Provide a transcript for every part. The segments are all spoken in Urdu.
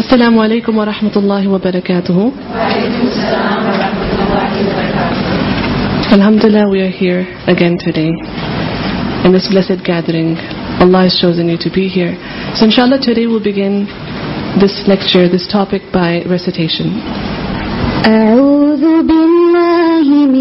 السلام علیکم ورحمۃ اللہ وبرکاتہ الحمد للہ we are here again this gathering اللہ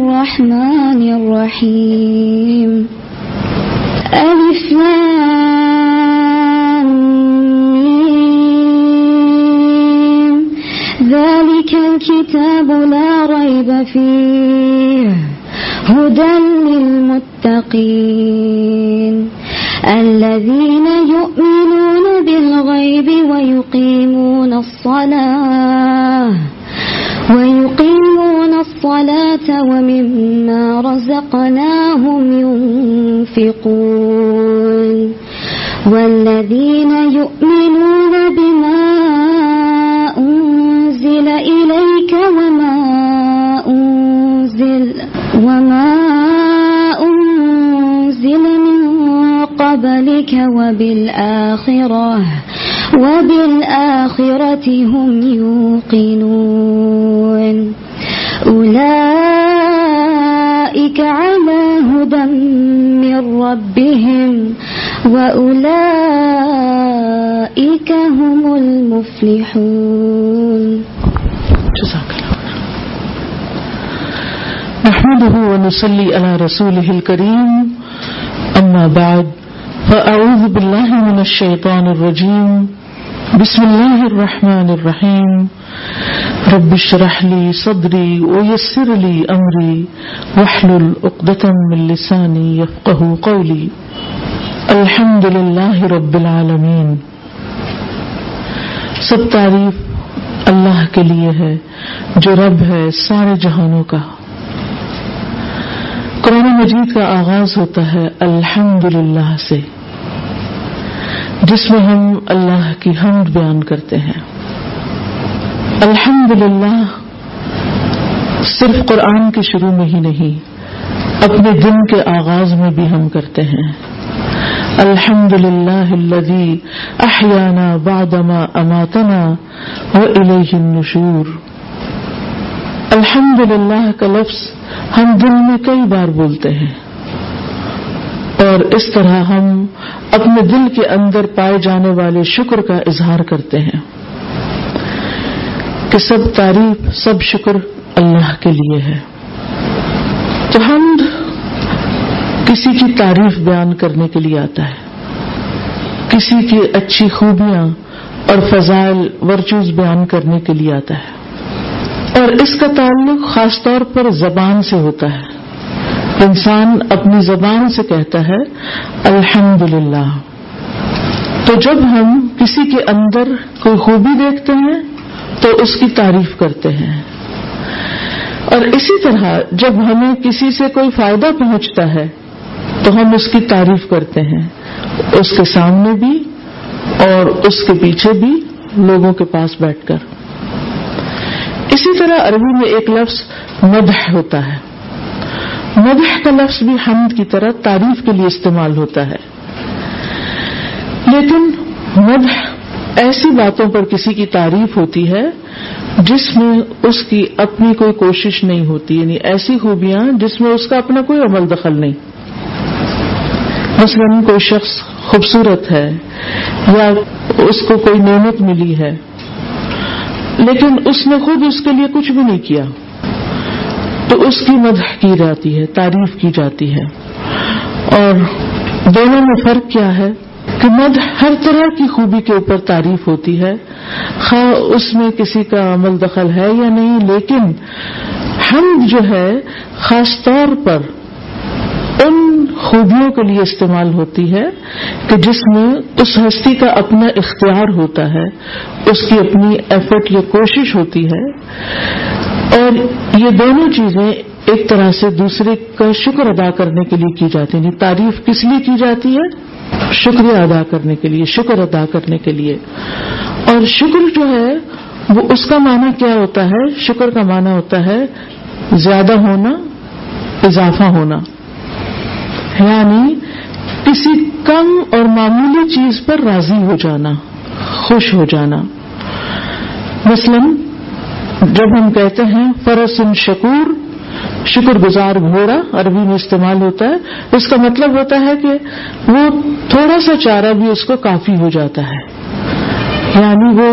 الرحمن الرحيم ألف لامين ذلك الكتاب لا ريب فيه هدى للمتقين الذين يؤمنون بالغيب ويقيمون الصلاة ويقيمون الصلاة ومما رزقناهم ينفقون والذين يؤمنون بما أنزل إليك وما أنزل وما أنزل من قبلك وبالآخرة وبالآخرة هم يوقنون أولئك على هدى من ربهم وأولئك هم المفلحون جزاك الله نحمده ونصلي على رسوله الكريم أما بعد فأعوذ بالله من الشيطان الرجيم بسم اللہ الرحمن الرحیم رب اشرح لي صدري ويسر لي امري واحلل عقدة من لساني يفقهوا قولي الحمد لله رب للہ سب تعریف اللہ کے لیے ہے جو رب ہے سارے جہانوں کا قرآن مجید کا آغاز ہوتا ہے الحمد للہ سے جس میں ہم اللہ کی حمد بیان کرتے ہیں الحمد للہ صرف قرآن کے شروع میں ہی نہیں اپنے دن کے آغاز میں بھی ہم کرتے ہیں الحمد للہ اہیانہ بادما اماتنا النشور الحمد للہ کا لفظ ہم دن میں کئی بار بولتے ہیں اور اس طرح ہم اپنے دل کے اندر پائے جانے والے شکر کا اظہار کرتے ہیں کہ سب تعریف سب شکر اللہ کے لیے ہے تو ہم کسی کی تعریف بیان کرنے کے لیے آتا ہے کسی کی اچھی خوبیاں اور فضائل ورچوز بیان کرنے کے لیے آتا ہے اور اس کا تعلق خاص طور پر زبان سے ہوتا ہے انسان اپنی زبان سے کہتا ہے الحمد للہ تو جب ہم کسی کے اندر کوئی خوبی دیکھتے ہیں تو اس کی تعریف کرتے ہیں اور اسی طرح جب ہمیں کسی سے کوئی فائدہ پہنچتا ہے تو ہم اس کی تعریف کرتے ہیں اس کے سامنے بھی اور اس کے پیچھے بھی لوگوں کے پاس بیٹھ کر اسی طرح عربی میں ایک لفظ مدح ہوتا ہے مدح کا لفظ بھی حمد کی طرح تعریف کے لیے استعمال ہوتا ہے لیکن مدح ایسی باتوں پر کسی کی تعریف ہوتی ہے جس میں اس کی اپنی کوئی کوشش نہیں ہوتی یعنی ایسی خوبیاں جس میں اس کا اپنا کوئی عمل دخل نہیں مثلاً کوئی شخص خوبصورت ہے یا اس کو کوئی نعمت ملی ہے لیکن اس نے خود اس کے لیے کچھ بھی نہیں کیا تو اس کی مدح کی جاتی ہے تعریف کی جاتی ہے اور دونوں میں فرق کیا ہے کہ مد ہر طرح کی خوبی کے اوپر تعریف ہوتی ہے اس میں کسی کا عمل دخل ہے یا نہیں لیکن ہم جو ہے خاص طور پر ان خوبیوں کے لیے استعمال ہوتی ہے کہ جس میں اس ہستی کا اپنا اختیار ہوتا ہے اس کی اپنی ایفٹ یا کوشش ہوتی ہے اور یہ دونوں چیزیں ایک طرح سے دوسرے کا شکر ادا کرنے کے لیے کی جاتی ہیں یعنی تعریف کس لیے کی جاتی ہے شکریہ ادا کرنے کے لیے شکر ادا کرنے کے لیے اور شکر جو ہے وہ اس کا معنی کیا ہوتا ہے شکر کا معنی ہوتا ہے زیادہ ہونا اضافہ ہونا یعنی کسی کم اور معمولی چیز پر راضی ہو جانا خوش ہو جانا مثلاً جب ہم کہتے ہیں فرسن شکور شکر گزار گھوڑا عربی میں استعمال ہوتا ہے اس کا مطلب ہوتا ہے کہ وہ تھوڑا سا چارہ بھی اس کو کافی ہو جاتا ہے یعنی وہ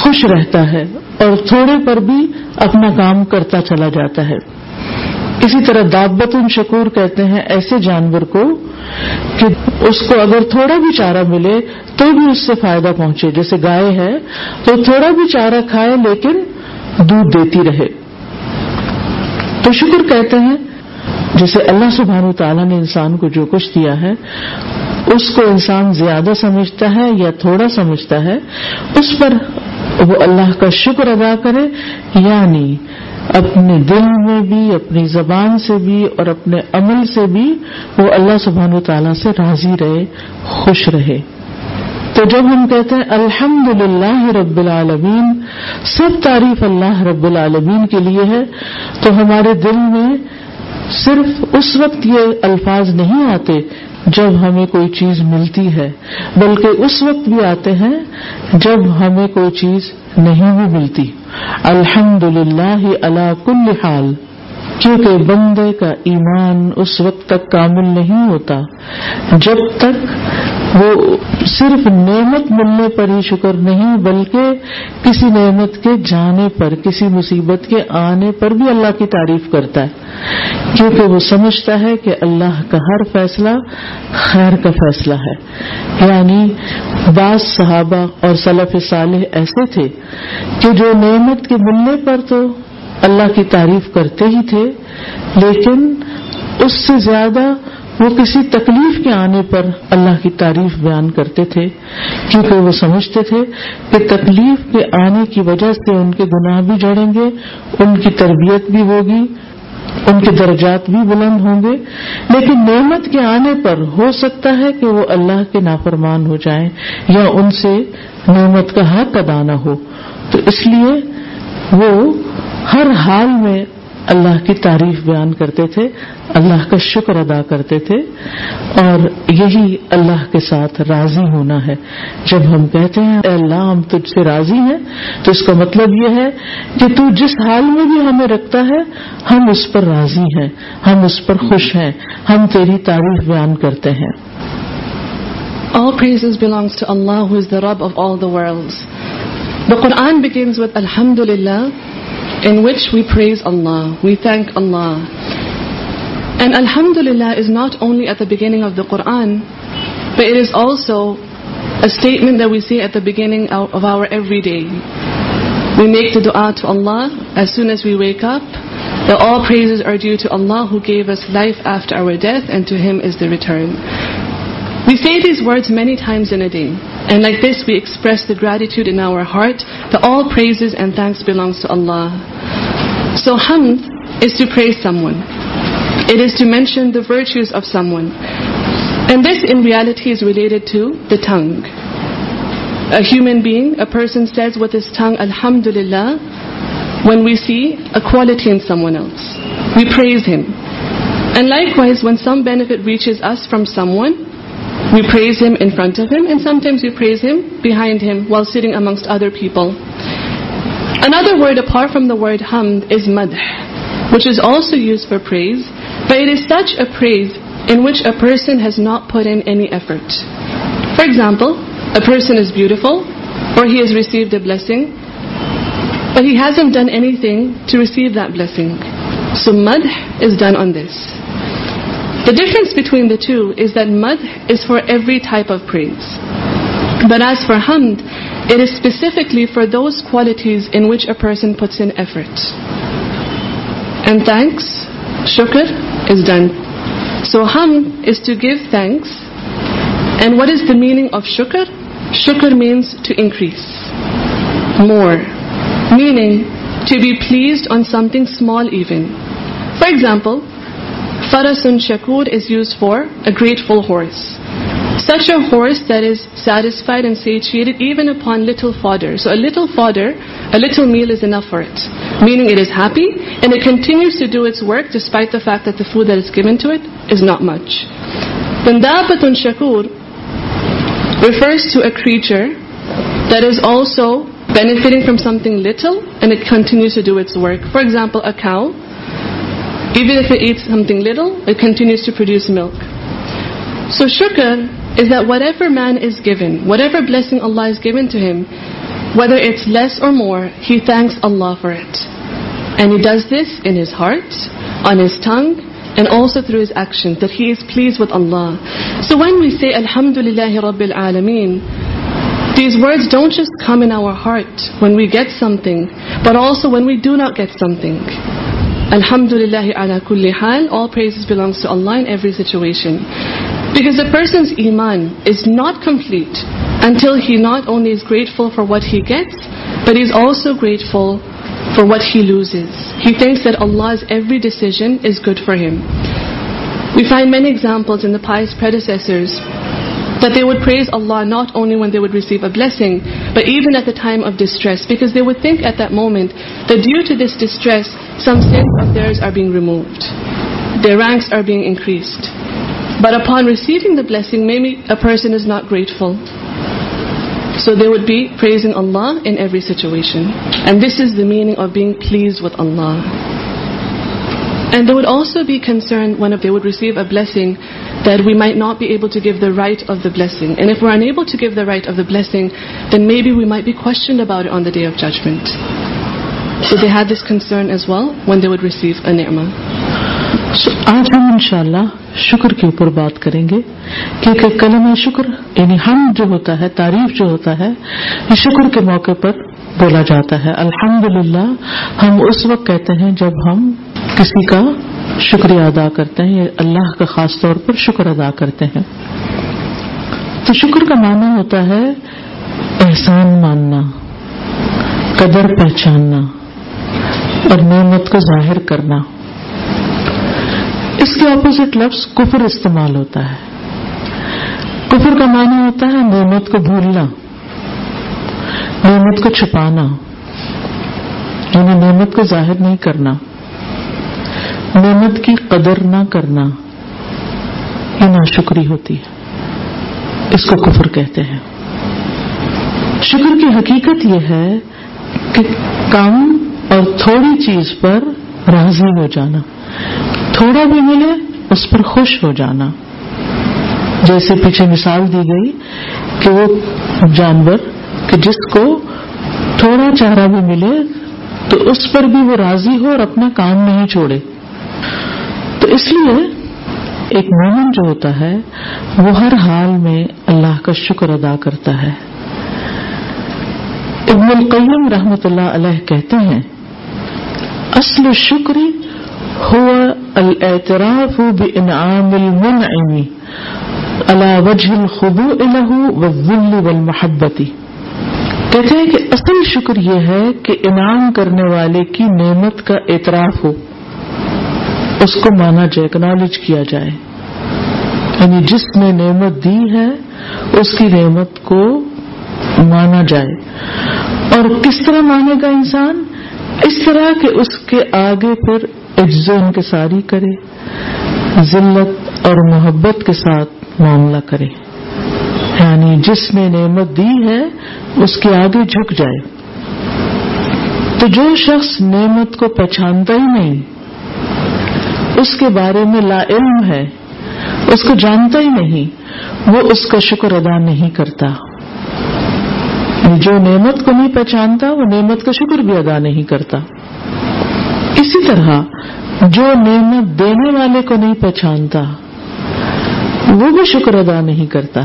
خوش رہتا ہے اور تھوڑے پر بھی اپنا کام کرتا چلا جاتا ہے اسی طرح دابت شکور کہتے ہیں ایسے جانور کو کہ اس کو اگر تھوڑا بھی چارہ ملے تو بھی اس سے فائدہ پہنچے جیسے گائے ہے تو تھوڑا بھی چارہ کھائے لیکن دودھ دیتی رہے تو شکر کہتے ہیں جیسے اللہ سبحانہ تعالیٰ نے انسان کو جو کچھ دیا ہے اس کو انسان زیادہ سمجھتا ہے یا تھوڑا سمجھتا ہے اس پر وہ اللہ کا شکر ادا کرے یعنی اپنے دل میں بھی اپنی زبان سے بھی اور اپنے عمل سے بھی وہ اللہ سبحان و تعالیٰ سے راضی رہے خوش رہے تو جب ہم کہتے ہیں الحمد للہ رب العالمین سب تعریف اللہ رب العالمین کے لیے ہے تو ہمارے دل میں صرف اس وقت یہ الفاظ نہیں آتے جب ہمیں کوئی چیز ملتی ہے بلکہ اس وقت بھی آتے ہیں جب ہمیں کوئی چیز نہیں وہ ملتی الحمد للہ اللہ کل حال کیونکہ بندے کا ایمان اس وقت تک کامل نہیں ہوتا جب تک وہ صرف نعمت ملنے پر ہی شکر نہیں بلکہ کسی نعمت کے جانے پر کسی مصیبت کے آنے پر بھی اللہ کی تعریف کرتا ہے کیونکہ وہ سمجھتا ہے کہ اللہ کا ہر فیصلہ خیر کا فیصلہ ہے یعنی بعض صحابہ اور صلاف صالح ایسے تھے کہ جو نعمت کے ملنے پر تو اللہ کی تعریف کرتے ہی تھے لیکن اس سے زیادہ وہ کسی تکلیف کے آنے پر اللہ کی تعریف بیان کرتے تھے کیونکہ وہ سمجھتے تھے کہ تکلیف کے آنے کی وجہ سے ان کے گناہ بھی جڑیں گے ان کی تربیت بھی ہوگی ان کے درجات بھی بلند ہوں گے لیکن نعمت کے آنے پر ہو سکتا ہے کہ وہ اللہ کے نافرمان ہو جائیں یا ان سے نعمت کا حق ادا نہ ہو تو اس لیے وہ ہر حال میں اللہ کی تعریف بیان کرتے تھے اللہ کا شکر ادا کرتے تھے اور یہی اللہ کے ساتھ راضی ہونا ہے جب ہم کہتے ہیں اے اللہ ہم تجھ سے راضی ہیں تو اس کا مطلب یہ ہے کہ تو جس حال میں بھی ہمیں رکھتا ہے ہم اس پر راضی ہیں ہم اس پر خوش ہیں ہم تیری تعریف بیان کرتے ہیں All all praises belongs to Allah who is the the Rabb of worlds. The Quran بگینداللہ and which we praise Allah we thank اللہ الحمد للہ is not only at the beginning of the Quran but it is also statement we see at the beginning our every day we make to dirt Allah as soon as we wake up Allah who gives life after our death and to him is the return We say these words many times in a day, and like this we express the gratitude in our heart that all praises and thanks belongs to Allah. So hamd is to praise someone. It is to mention the virtues of someone. And this in reality is related to the tongue. A human being, a person says with his tongue, Alhamdulillah, when we see a quality in someone else. We praise him. And likewise, when some benefit reaches us from someone, we praise him in front of him, and sometimes we praise him behind him while sitting amongst other people. Another word apart from the word hamd is madh, which is also used for praise, but it is such a praise in which a person has not put in any effort. For example, a person is beautiful, or he has received a blessing, but he hasn't done anything to receive that blessing. So madh is done on this. The difference between the two is that مد is for every type of graces this for him or is specifically for those qualities in which a person puts in effort thanks شکر از ڈن سو ہم is to give thanks and what is the meaning of شکر شکر میس ٹریز more mag to be pleased on something small event for example for one Shakoor is used for a grateful horse such um horse there is satisfied and satiated even after little fodder so a little fodder little meal is an effort merry it is happy and it continues to do its work despite factoring Shakoor refers to a creature there is also benefiting from something little and it continues to do its work for example a cow we we is a eat something little what continues to produce milk so شکر is the whatever man is given whatever blessing Allah is given to him whether it's less or more he thanks Allah for it and he does this in his heart and his tongue and also through his action he is pleased with Allah so when we see الحمد اللہ رب المین these words don't just come in our heart when we get سم تھنگ پر also when we do not get سم تھنگ الحمد اللہ ادا کل all praise belongs to Allah and every situation because the person's ای مان is not complete until he not only is grateful for what he gets dirt is also grateful for what he loses he thinks that Allah is every decision is good for him we find many examples in the lives they would praise Allah not only when they would receive a blessing even at the time of distress because they would think at the moment this distress Some sins of theirs are being removed. Their ranks are being increased. But upon receiving the blessing, maybe a person is not grateful. So they would be praising Allah in every situation. And this is the meaning of being pleased with Allah. And they would also be concerned when if they would receive a blessing that we might not be able to give the right of the blessing. And if we're unable to give the right of the blessing, then maybe we might be questioned about it on the Day of Judgment. So they had this concern as well when they would receive a ni'mah. So, آج ہم انشاءاللہ شکر کے اوپر بات کریں گے کیونکہ کلمہ شکر یعنی ہم جو ہوتا ہے تعریف جو ہوتا ہے یہ شکر کے موقع پر بولا جاتا ہے الحمد ہم اس وقت کہتے ہیں جب ہم کسی کا شکریہ ادا کرتے ہیں یا اللہ کا خاص طور پر شکر ادا کرتے ہیں تو شکر کا معنی ہوتا ہے احسان ماننا قدر پہچاننا اور نعمت کو ظاہر کرنا اس کے اپوزٹ لفظ کفر استعمال ہوتا ہے کفر کا معنی ہوتا ہے نعمت کو بھولنا نعمت کو چھپانا یعنی نعمت کو ظاہر نہیں کرنا نعمت کی قدر نہ کرنا یہ نہ شکری ہوتی اس کو کفر کہتے ہیں شکر کی حقیقت یہ ہے کہ کام اور تھوڑی چیز پر راضی ہو جانا تھوڑا بھی ملے اس پر خوش ہو جانا جیسے پیچھے مثال دی گئی کہ وہ جانور کہ جس کو تھوڑا چہرہ بھی ملے تو اس پر بھی وہ راضی ہو اور اپنا کام نہیں چھوڑے تو اس لیے ایک مومن جو ہوتا ہے وہ ہر حال میں اللہ کا شکر ادا کرتا ہے ابن القیم رحمت اللہ علیہ کہتے ہیں اصل شکری على وجه الخضوع له والذل محبتی کہتے ہیں کہ اصل شکر یہ ہے کہ انعام کرنے والے کی نعمت کا اعتراف ہو اس کو مانا جائے اکنالج کیا جائے یعنی جس نے نعمت دی ہے اس کی نعمت کو مانا جائے اور کس طرح مانے گا انسان اس طرح کہ اس کے آگے پھر عجز و انکساری کرے ذلت اور محبت کے ساتھ معاملہ کرے یعنی جس نے نعمت دی ہے اس کے آگے جھک جائے تو جو شخص نعمت کو پہچانتا ہی نہیں اس کے بارے میں لا علم ہے اس کو جانتا ہی نہیں وہ اس کا شکر ادا نہیں کرتا جو نعمت کو نہیں پہچانتا وہ نعمت کا شکر بھی ادا نہیں کرتا اسی طرح جو نعمت دینے والے کو نہیں پہچانتا وہ بھی شکر ادا نہیں کرتا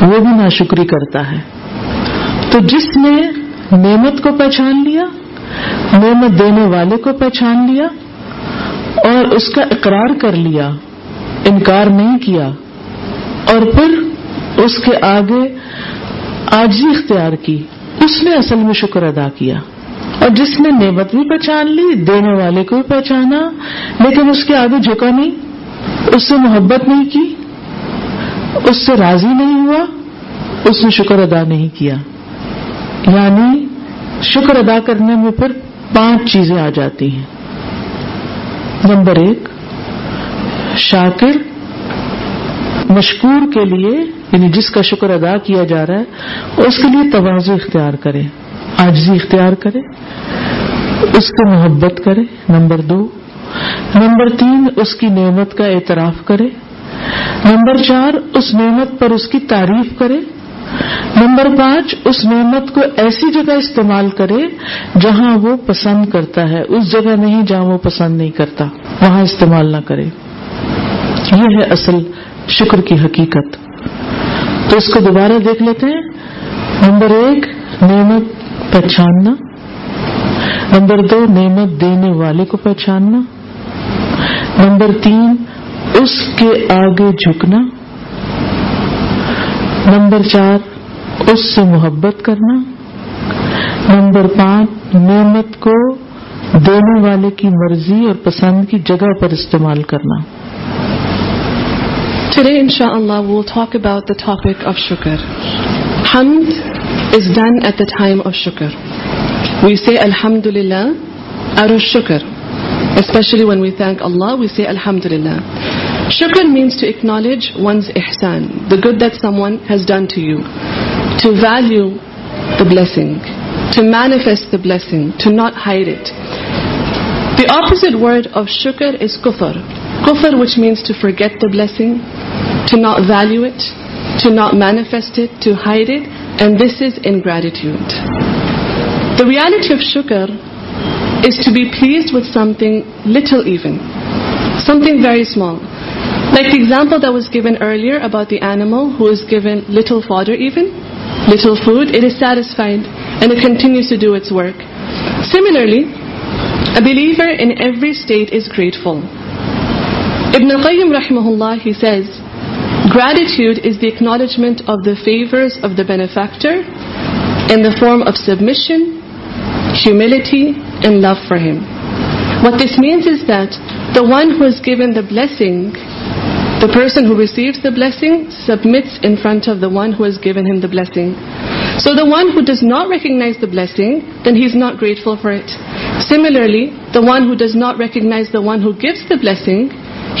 وہ بھی ناشکری کرتا ہے تو جس نے نعمت کو پہچان لیا نعمت دینے والے کو پہچان لیا اور اس کا اقرار کر لیا انکار نہیں کیا اور پھر اس کے آگے آجی اختیار کی اس نے اصل میں شکر ادا کیا اور جس نے نعمت بھی پہچان لی دینے والے کو بھی پہچانا لیکن اس کے آگے جھکا نہیں اس سے محبت نہیں کی اس سے راضی نہیں ہوا اس نے شکر ادا نہیں کیا یعنی شکر ادا کرنے میں پھر پانچ چیزیں آ جاتی ہیں نمبر ایک شاکر مشکور کے لیے یعنی جس کا شکر ادا کیا جا رہا ہے اس کے لیے تواز اختیار کرے آجزی اختیار کرے اس کی محبت کرے نمبر دو نمبر تین اس کی نعمت کا اعتراف کرے نمبر چار اس نعمت پر اس کی تعریف کرے نمبر پانچ اس نعمت کو ایسی جگہ استعمال کرے جہاں وہ پسند کرتا ہے اس جگہ نہیں جہاں وہ پسند نہیں کرتا وہاں استعمال نہ کرے یہ ہے اصل شکر کی حقیقت تو اس کو دوبارہ دیکھ لیتے ہیں نمبر ایک نعمت پہچاننا نمبر دو نعمت دینے والے کو پہچاننا نمبر تین اس کے آگے جھکنا نمبر چار اس سے محبت کرنا نمبر پانچ نعمت کو دینے والے کی مرضی اور پسند کی جگہ پر استعمال کرنا good to manifest to not hide اٹوزٹ of شکر is with the blessing to not value it, to not manifest it, to hide it, and this is ingratitude. The reality of shukr is to be pleased with something little even, something very small. Like the example that was given earlier about the animal who is given little fodder even, little food, it is satisfied and it continues to do its work. Similarly, a believer in every state is grateful. Ibn al-Qayyim rahimahullah, he says, Gratitude is the acknowledgement of the favors of the benefactor in the form of submission, humility, and love for him. What this means is that the one who is given the blessing, the person who receives the blessing, submits in front of the one who has given him the blessing. So the one who does not recognize the blessing, then he's not grateful for it. Similarly, the one who does not recognize the one who gives the blessing,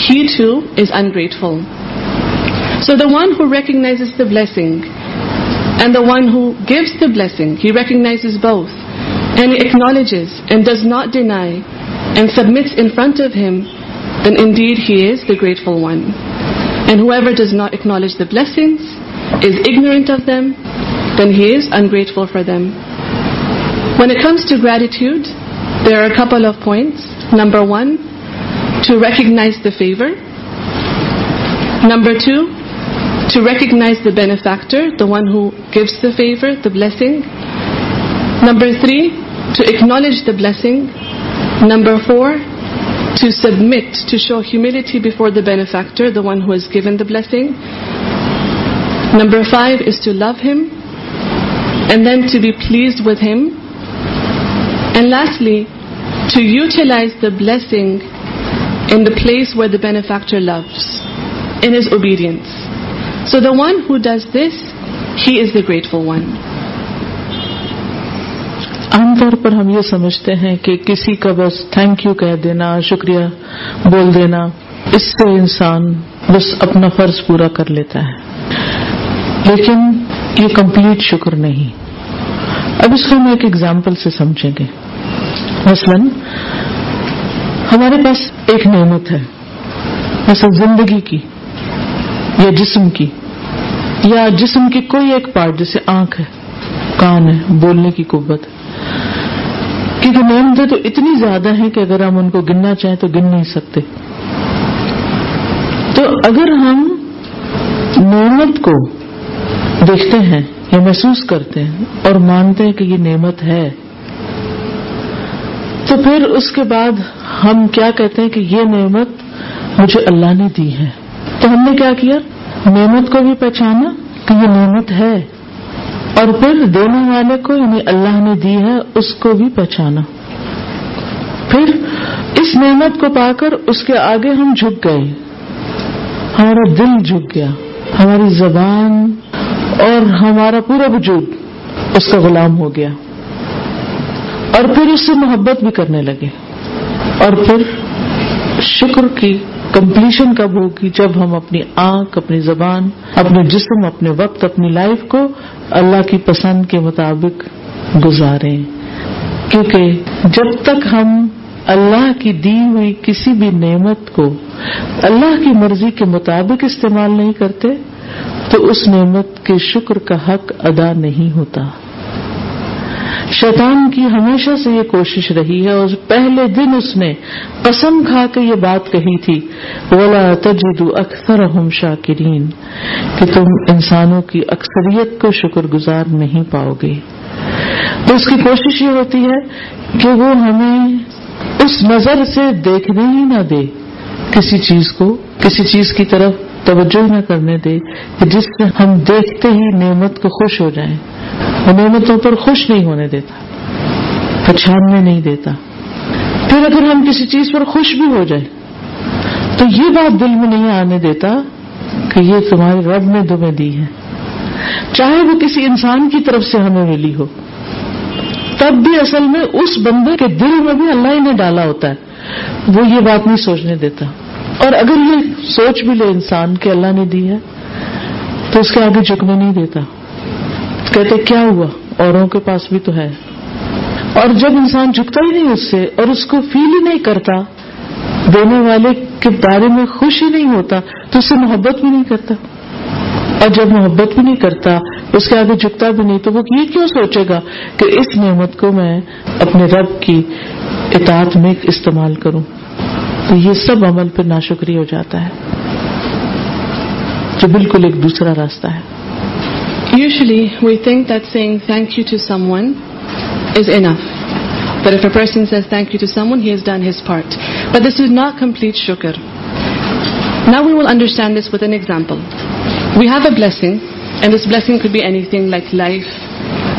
he too is ungrateful. So the one who recognizes the blessing and the one who gives the blessing, he recognizes both and acknowledges and does not deny and submits in front of him, then indeed he is the grateful one. And whoever does not acknowledge the blessings, is ignorant of them, then he is ungrateful for them. When it comes to gratitude, there are a couple of points. Number 1, to recognize the favor. Number 2, to recognize the benefactor, the one who gives the favor, the blessing. Number 3, to acknowledge the blessing. Number 4, to submit, to show humility before the benefactor, the one who has given the blessing. Number 5 is to love him, and then to be pleased with him. And lastly, to utilize the blessing in the place where the benefactor loves, in his obedience. So the one who does this he is the grateful one عام طور پر ہم یہ سمجھتے ہیں کہ کسی کا بس تھینک یو کہہ دینا شکریہ بول دینا اس سے انسان بس اپنا فرض پورا کر لیتا ہے لیکن یہ کمپلیٹ شکر نہیں اب اس کو ہم ایک ایگزامپل سے سمجھیں گے مثلاً ہمارے پاس ایک نعمت ہے مثلا زندگی کی یا جسم کی یا جسم کی کوئی ایک پارٹ جیسے آنکھ ہے کان ہے بولنے کی قوت ہے کیونکہ نعمتیں تو اتنی زیادہ ہیں کہ اگر ہم ان کو گننا چاہیں تو گن نہیں سکتے تو اگر ہم نعمت کو دیکھتے ہیں یا محسوس کرتے ہیں اور مانتے ہیں کہ یہ نعمت ہے تو پھر اس کے بعد ہم کیا کہتے ہیں کہ یہ نعمت مجھے اللہ نے دی ہے تو ہم نے کیا کیا نعمت کو بھی پہچانا کہ یہ نعمت ہے اور پھر دینے والے کو یعنی اللہ نے دی ہے اس کو بھی پہچانا پھر اس نعمت کو پا کر اس کے آگے ہم جھک گئے ہمارا دل جھک گیا ہماری زبان اور ہمارا پورا وجود اس کا غلام ہو گیا اور پھر اس سے محبت بھی کرنے لگے اور پھر شکر کی کمپلیشن کب ہوگی جب ہم اپنی آنکھ اپنی زبان اپنے جسم اپنے وقت اپنی لائف کو اللہ کی پسند کے مطابق گزاریں کیونکہ جب تک ہم اللہ کی دی ہوئی کسی بھی نعمت کو اللہ کی مرضی کے مطابق استعمال نہیں کرتے تو اس نعمت کے شکر کا حق ادا نہیں ہوتا شیطان کی ہمیشہ سے یہ کوشش رہی ہے اور پہلے دن اس نے قسم کھا کے یہ بات کہی تھی ولاج اکثر شاکرین کہ تم انسانوں کی اکثریت کو شکر گزار نہیں پاؤ گے تو اس کی کوشش یہ ہوتی ہے کہ وہ ہمیں اس نظر سے دیکھنے ہی نہ دے کسی چیز کو کسی چیز کی طرف توجہ نہ کرنے دے کہ جس ہم دیکھتے ہی نعمت کو خوش ہو جائیں نعمتوں پر خوش نہیں ہونے دیتا پچھاننے نہیں دیتا پھر اگر ہم کسی چیز پر خوش بھی ہو جائیں تو یہ بات دل میں نہیں آنے دیتا کہ یہ تمہارے رب نے دمیں دی ہے چاہے وہ کسی انسان کی طرف سے ہمیں ملی ہو تب بھی اصل میں اس بندے کے دل میں بھی اللہ ہی نے ڈالا ہوتا ہے وہ یہ بات نہیں سوچنے دیتا اور اگر یہ سوچ بھی لے انسان کہ اللہ نے دی ہے تو اس کے آگے جھکنے نہیں دیتا کہتے کیا ہوا اوروں کے پاس بھی تو ہے اور جب انسان جھکتا ہی نہیں اس سے اور اس کو فیل ہی نہیں کرتا دینے والے کے بارے میں خوش ہی نہیں ہوتا تو اس سے محبت بھی نہیں کرتا اور جب محبت بھی نہیں کرتا اس کے آگے جھکتا بھی نہیں تو وہ یہ کیوں سوچے گا کہ اس نعمت کو میں اپنے رب کی اطاعت میں استعمال کروں تو یہ سب عمل پھر نا شکریہ ہو جاتا ہے جو بالکل ایک دوسرا راستہ ہے usually we think that saying thank you to someone is but if a person says thank you to someone has done his part but this is not complete شکر نا we will understand this with an example we have a blessing and this blessing could be anything like life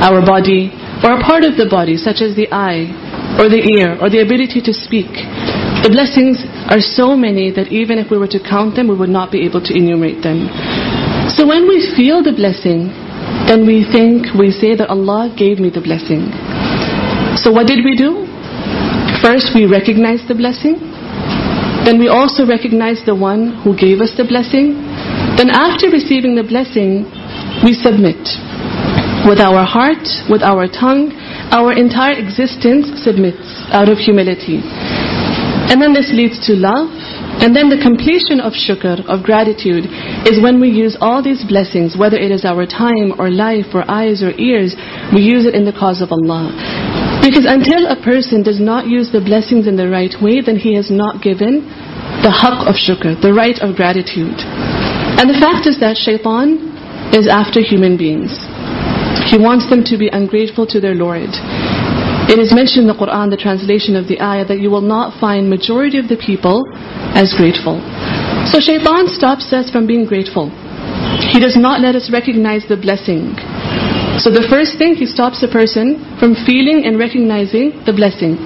our body or part of the body such as the eye or the ear اور the ability to speak The blessings are so many that even if we were to count them, we would not be able to enumerate them. So when we feel the blessing, then we say that Allah gave me the blessing. So what did we do? First, we recognized the blessing. Then we also recognized the one who gave us the blessing. Then after receiving the blessing, we submit. With our heart, with our tongue, our entire existence submits out of humility. And then the slips to love and then the completion of شکر or gratitude is when we use all these blessing whether our is over time or life for eyes or ears we use it of اک از اینز a person does not use the blessings in right way then has not given the hook of sugar the right of gratitude and the fact is دیفان as after human beings he wants them to be ungrateful to their lord It is mentioned in the Quran, the translation of the ayah, that you will not find majority of the people as grateful. So shaitan stops us from being grateful. He does not let us recognize the blessing. So the first thing, he stops a person from feeling and recognizing the blessing.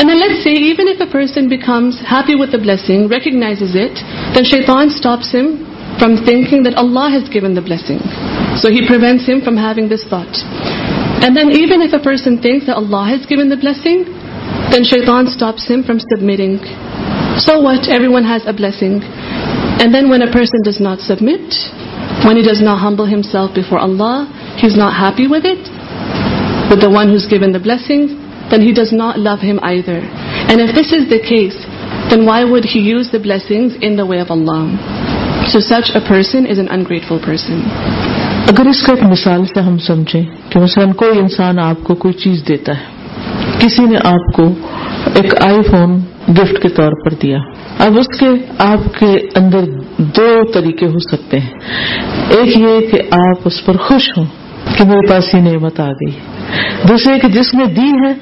And then let's say, even if a person becomes happy with the blessing, recognizes it, then shaitan stops him from thinking that Allah has given the blessing. So he prevents him from having this thought. And then even if a person thinks that Allah has given the blessing, then shaitan stops him from submitting. So what? Everyone has a blessing. And then when a person does not submit, when he does not humble himself before Allah, he's not happy with it, with the one who's given the blessings, then he does not love him either. And if this is the case, then why would he use the blessings in the way of Allah? So such a person is an ungrateful person. اگر اس کا ایک مثال سے ہم سمجھیں کہ مثلاً کوئی انسان آپ کو کوئی چیز دیتا ہے کسی نے آپ کو ایک آئی فون گفٹ کے طور پر دیا اب اس کے آپ کے اندر دو طریقے ہو سکتے ہیں ایک یہ کہ آپ اس پر خوش ہوں کہ میرے پاس یہ نعمت آ گئی دوسرے کہ جس نے دی ہے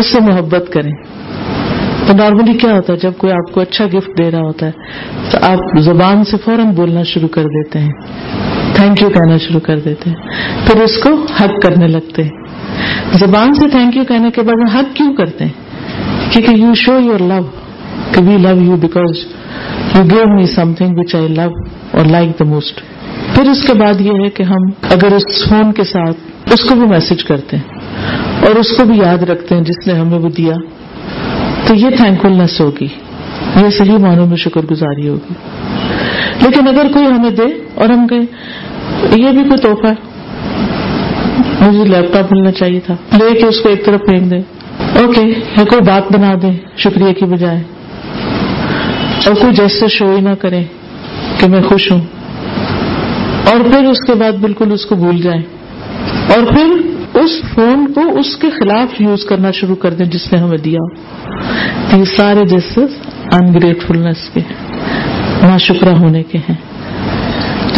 اس سے محبت کریں تو نارملی کیا ہوتا ہے جب کوئی آپ کو اچھا گفٹ دے رہا ہوتا ہے تو آپ زبان سے فوراً بولنا شروع کر دیتے ہیں تھینک یو کہنا شروع کر دیتے ہیں پھر اس کو حق کرنے لگتے ہیں زبان سے تھینک یو کہنے کے بعد حق کیوں کرتے ہیں کیونکہ یو شو یور لو کہ we love you because you give me something which I love اور لائک دا موسٹ پھر اس کے بعد یہ ہے کہ ہم اگر اس فون کے ساتھ اس کو بھی میسج کرتے ہیں اور اس کو بھی یاد رکھتے ہیں جس نے ہمیں وہ دیا تو یہ تھینک فلنس ہوگی یہ صحیح معنوں میں شکر گزاری ہوگی لیکن اگر کوئی ہمیں دے اور ہم کہیں یہ بھی کوئی تحفہ ہے مجھے لیپ ٹاپ ملنا چاہیے تھا لے کے اس کو ایک طرف پھینک دیں اوکے یا کوئی بات بنا دیں شکریہ کی بجائے اور کوئی جیسے شو ہی نہ کریں کہ میں خوش ہوں اور پھر اس کے بعد بالکل اس کو بھول جائیں اور پھر اس فون کو اس کے خلاف یوز کرنا شروع کر دیں جس نے ہمیں دیا یہ سارے جیسے انگریٹفلنس کے نا شکرہ ہونے کے ہیں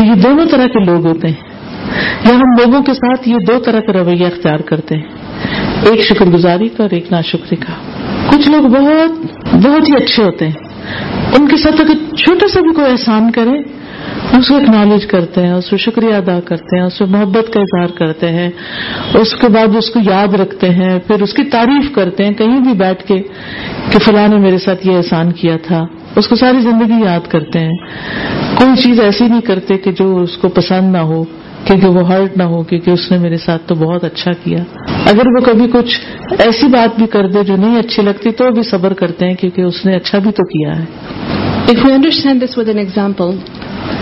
تو یہ دونوں طرح کے لوگ ہوتے ہیں یا ہم لوگوں کے ساتھ یہ دو طرح کا رویہ اختیار کرتے ہیں ایک شکر گزاری کا اور ایک نا شکری کا کچھ لوگ بہت بہت ہی اچھے ہوتے ہیں ان کے ساتھ اگر چھوٹے بھی کوئی احسان کرے اس کو اکنالج کرتے ہیں اس کو شکریہ ادا کرتے ہیں اس کو محبت کا اظہار کرتے ہیں اس کے بعد اس کو یاد رکھتے ہیں پھر اس کی تعریف کرتے ہیں کہیں بھی بیٹھ کے کہ فلاں نے میرے ساتھ یہ احسان کیا تھا اس کو ساری زندگی یاد کرتے ہیں کوئی چیز ایسی نہیں کرتے کہ جو اس کو پسند نہ ہو کیونکہ وہ ہرٹ نہ ہو کیونکہ اس نے میرے ساتھ تو بہت اچھا کیا اگر وہ کبھی کچھ ایسی بات بھی کر دے جو نہیں اچھی لگتی تو بھی صبر کرتے ہیں کیونکہ اس نے اچھا بھی تو کیا ہے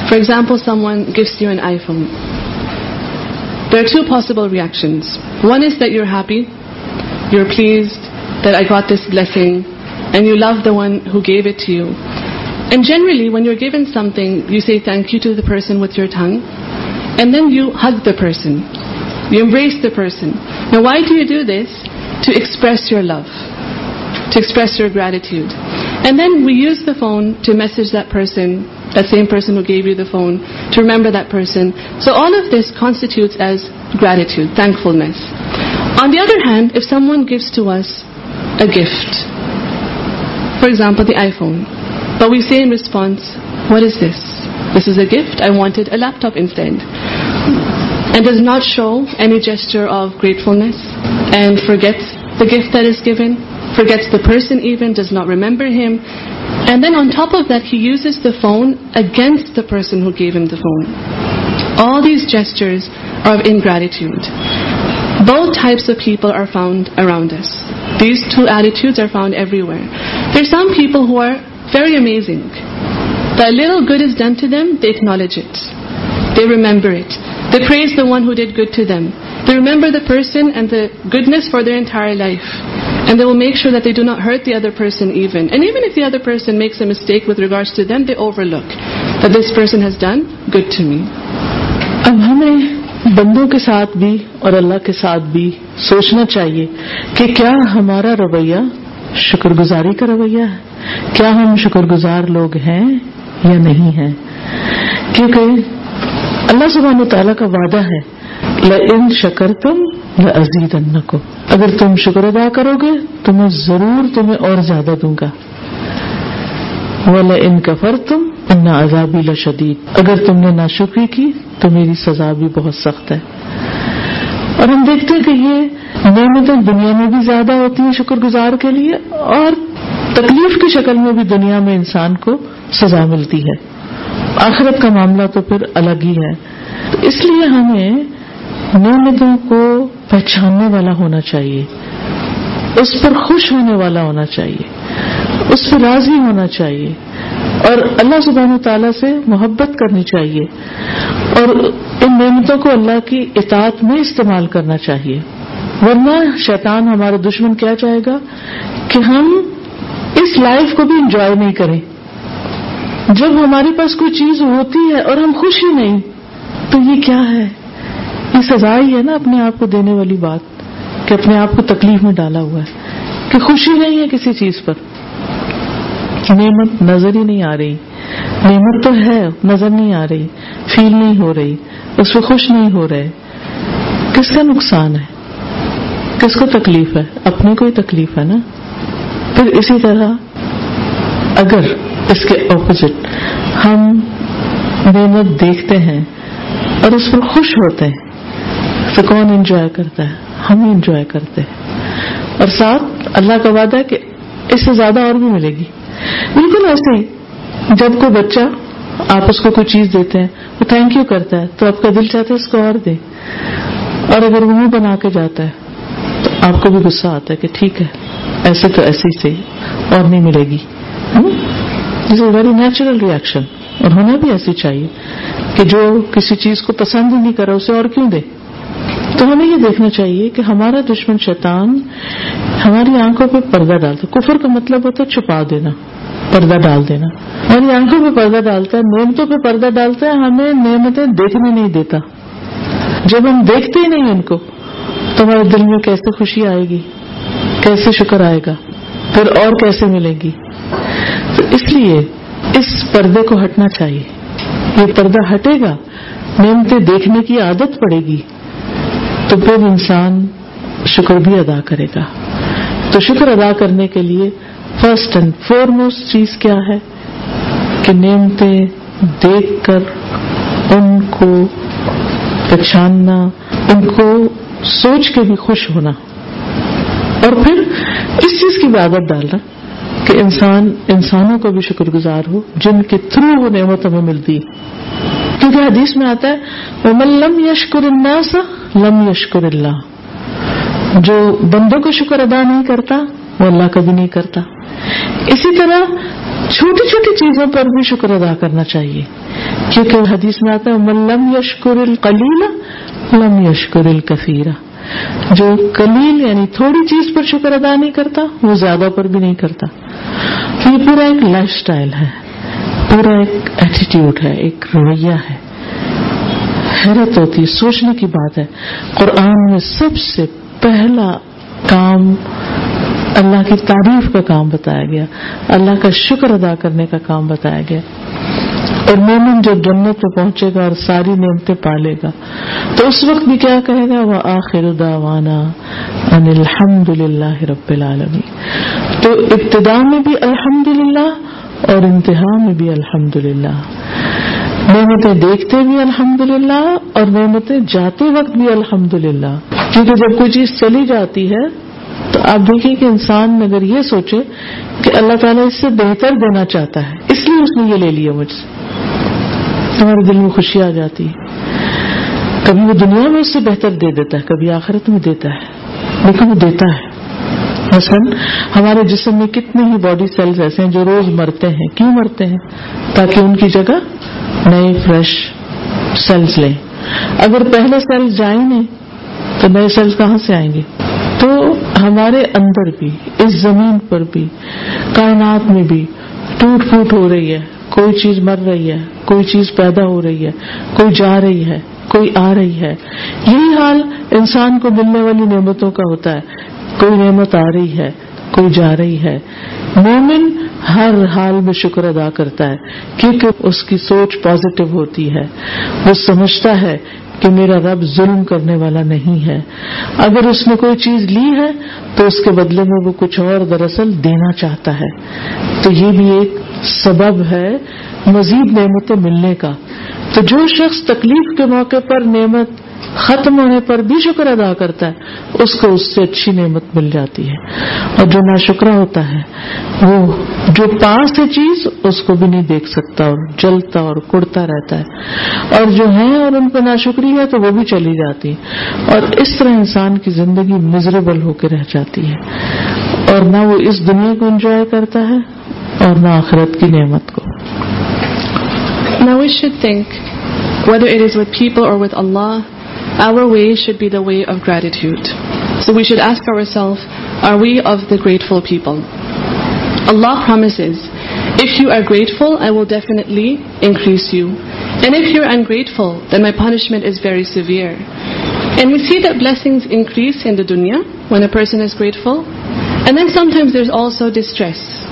For example, someone gives you an iPhone. There are two possible reactions. One is that you're happy, you're pleased that I got this blessing, and you love the one who gave it to you. And generally, when you're given something, you say thank you to the person with your tongue, and then you hug the person. You embrace the person. Now, why do you do this? To express your love, to express your gratitude. And then we use the phone to message that person that same person who gave you the phone, to remember that person. So all of this constitutes as gratitude, thankfulness. On the other hand, if someone gives to us a gift, for example, the iPhone, but we say in response, what is this? This is a gift, I wanted a laptop instead. And does not show any gesture of gratefulness and forgets the gift that is given, forgets the person even, does not remember him. And then on top of that, he uses the phone against the person who gave him the phone. All these gestures are of ingratitude. Both types of people are found around us. These two attitudes are found everywhere. There are some people who are very amazing. The little good is done to them, they acknowledge it. They remember it. They praise the one who did good to them. They remember the person and the goodness for their entire life. And they will make sure that they do not hurt the other person even. And even if the other person makes a mistake with regards to them, they overlook that this person has done good to me. اب ہمیں بندوں کے ساتھ بھی اور اللہ کے ساتھ بھی سوچنا چاہیے کہ کیا ہمارا رویہ شکر گزاری کا رویہ ہے کیا ہم شکر گزار لوگ ہیں یا نہیں ہیں کیونکہ اللہ سبحانہ تعالیٰ کا وعدہ ہے لن شکر تم عزیز ان کو اگر تم شکر ادا کرو گے تو میں ضرور تمہیں اور زیادہ دوں گا وہ لفر نہ عزابی ل شدید اگر تم نے نہ شکری کی تو میری سزا بھی بہت سخت ہے اور ہم دیکھتے ہیں کہ یہ نعمتیں دنیا میں بھی زیادہ ہوتی ہیں شکر گزار کے لیے اور تکلیف کی شکل میں بھی دنیا میں انسان کو سزا ملتی ہے آخرت کا معاملہ تو پھر الگ ہی ہے تو اس لیے ہمیں نعمتوں کو پہچاننے والا ہونا چاہیے اس پر خوش ہونے والا ہونا چاہیے اس پر راضی ہونا چاہیے اور اللہ سبحانہ تعالیٰ سے محبت کرنی چاہیے اور ان نعمتوں کو اللہ کی اطاعت میں استعمال کرنا چاہیے ورنہ شیطان ہمارا دشمن کیا چاہے گا کہ ہم اس لائف کو بھی انجوائے نہیں کریں جب ہمارے پاس کوئی چیز ہوتی ہے اور ہم خوش ہی نہیں تو یہ کیا ہے یہ سزا ہی ہے نا اپنے آپ کو دینے والی بات کہ اپنے آپ کو تکلیف میں ڈالا ہوا ہے کہ خوشی نہیں ہے کسی چیز پر نعمت نظر ہی نہیں آ رہی نعمت تو ہے نظر نہیں آ رہی فیل نہیں ہو رہی اس پہ خوش نہیں ہو رہے کس کا نقصان ہے کس کو تکلیف ہے اپنے کو ہی تکلیف ہے نا پھر اسی طرح اگر اس کے اپوزٹ ہم نعمت دیکھتے ہیں اور اس پر خوش ہوتے ہیں تو کون انجوائے کرتا ہے ہم ہی انجوائے کرتے ہیں اور ساتھ اللہ کا وعدہ ہے کہ اس سے زیادہ اور بھی ملے گی بالکل ایسے ہی جب کوئی بچہ آپ اس کو کوئی چیز دیتے ہیں وہ تھینک یو کرتا ہے تو آپ کا دل چاہتا ہے اس کو اور دے اور اگر وہ بنا کے جاتا ہے تو آپ کو بھی غصہ آتا ہے کہ ٹھیک ہے ایسے تو ایسے ہی سے اور نہیں ملے گی is a very natural reaction اور ہونا بھی ایسی چاہیے کہ جو کسی چیز کو پسند ہی نہیں کرا اسے اور کیوں دے تو ہمیں یہ دیکھنا چاہیے کہ ہمارا دشمن شیطان ہماری آنکھوں پہ پردہ ڈالتا کفر کا مطلب ہوتا ہے چھپا دینا پردہ ڈال دینا ہماری آنکھوں پہ پردہ ڈالتا ہے نعمتوں پہ پردہ ڈالتا ہے ہمیں نعمتیں دیکھنے نہیں دیتا جب ہم دیکھتے ہی نہیں ان کو تو ہمارے دل میں کیسے خوشی آئے گی کیسے شکر آئے گا پھر اور کیسے ملے گی تو اس لیے اس پردے کو ہٹنا چاہیے یہ پردہ ہٹے گا نعمتیں دیکھنے کی عادت پڑے گی تو پھر انسان شکر بھی ادا کرے گا تو شکر ادا کرنے کے لیے فرسٹ اینڈ فور موسٹ چیز کیا ہے کہ نعمتیں دیکھ کر ان کو پچھاننا ان کو سوچ کے بھی خوش ہونا اور پھر اس چیز کی بھی عادت ڈالنا کہ انسان انسانوں کو بھی شکر گزار ہو جن کے تھرو وہ نعمت ہمیں ملتی کیونکہ حدیث میں آتا ہے لم یشکر الناس لم یشکر اللہ جو بندوں کو شکر ادا نہیں کرتا وہ اللہ کبھی نہیں کرتا اسی طرح چھوٹی چھوٹی چیزوں پر بھی شکر ادا کرنا چاہیے کیونکہ حدیث میں آتا ہے لم یشکر القلیل لم یشکر الکفیرہ جو کلیل یعنی تھوڑی چیز پر شکر ادا نہیں کرتا وہ زیادہ پر بھی نہیں کرتا یہ پورا ایک لائف سٹائل ہے پورا ایک ایٹیٹیوڈ ہے ایک رویہ ہے حیرت ہوتی ہے سوچنے کی بات ہے قرآن میں سب سے پہلا کام اللہ کی تعریف کا کام بتایا گیا اللہ کا شکر ادا کرنے کا کام بتایا گیا اور مومن جو جنت پہ پہنچے گا اور ساری نعمتیں پالے گا تو اس وقت بھی کیا کہے گا وہ آخر داوانا الحمد للہ رب العالمی تو ابتدا میں بھی الحمد للہ اور انتہا میں بھی الحمد للہ نعمتیں دیکھتے بھی الحمد للہ اور نعمتیں جاتے وقت بھی الحمد للہ کیونکہ جب کوئی چیز چلی جاتی ہے تو آپ دیکھیں کہ انسان اگر یہ سوچے کہ اللہ تعالیٰ اس سے بہتر دینا چاہتا ہے اس لیے اس نے یہ لے لیا مجھ سے تمہارے دل میں خوشی آ جاتی ہے کبھی وہ دنیا میں اس سے بہتر دے دیتا ہے کبھی آخرت میں دیتا ہے لیکن وہ دیتا ہے مثلاً ہمارے جسم میں کتنے ہی باڈی سیلز ایسے ہیں جو روز مرتے ہیں کیوں مرتے ہیں تاکہ ان کی جگہ نئے فریش سیلز لیں اگر پہلے سیلز جائیں نہیں تو نئے سیلز کہاں سے آئیں گے تو ہمارے اندر بھی اس زمین پر بھی کائنات میں بھی ٹوٹ پھوٹ ہو رہی ہے کوئی چیز مر رہی ہے کوئی چیز پیدا ہو رہی ہے کوئی جا رہی ہے کوئی آ رہی ہے یہی حال انسان کو ملنے والی نعمتوں کا ہوتا ہے کوئی نعمت آ رہی ہے کوئی جا رہی ہے مومن ہر حال میں شکر ادا کرتا ہے کیونکہ اس کی سوچ پازیٹو ہوتی ہے وہ سمجھتا ہے کہ میرا رب ظلم کرنے والا نہیں ہے اگر اس نے کوئی چیز لی ہے تو اس کے بدلے میں وہ کچھ اور دراصل دینا چاہتا ہے تو یہ بھی ایک سبب ہے مزید نعمتیں ملنے کا تو جو شخص تکلیف کے موقع پر نعمت ختم ہونے پر بھی شکر ادا کرتا ہے اس کو اس سے اچھی نعمت مل جاتی ہے اور جو ناشکرا ہوتا ہے وہ جو پاس ہے چیز اس کو بھی نہیں دیکھ سکتا اور جلتا اور کڑتا رہتا ہے اور جو ہیں اور ان پہ ناشکری ہے تو وہ بھی چلی جاتی ہے اور اس طرح انسان کی زندگی مزریبل ہو کے رہ جاتی ہے اور نہ وہ اس دنیا کو انجوائے کرتا ہے اور نہ آخرت کی نعمت کو Now we should think, whether it is with people or with Allah, Our way should be the way of gratitude. So we should ask ourselves, are we of the grateful people? Allah promises, if you are grateful, I will definitely increase you. And if you're ungrateful, then my punishment is very severe. And we see that blessings increase in the dunya when a person is grateful. And then sometimes there's also distress.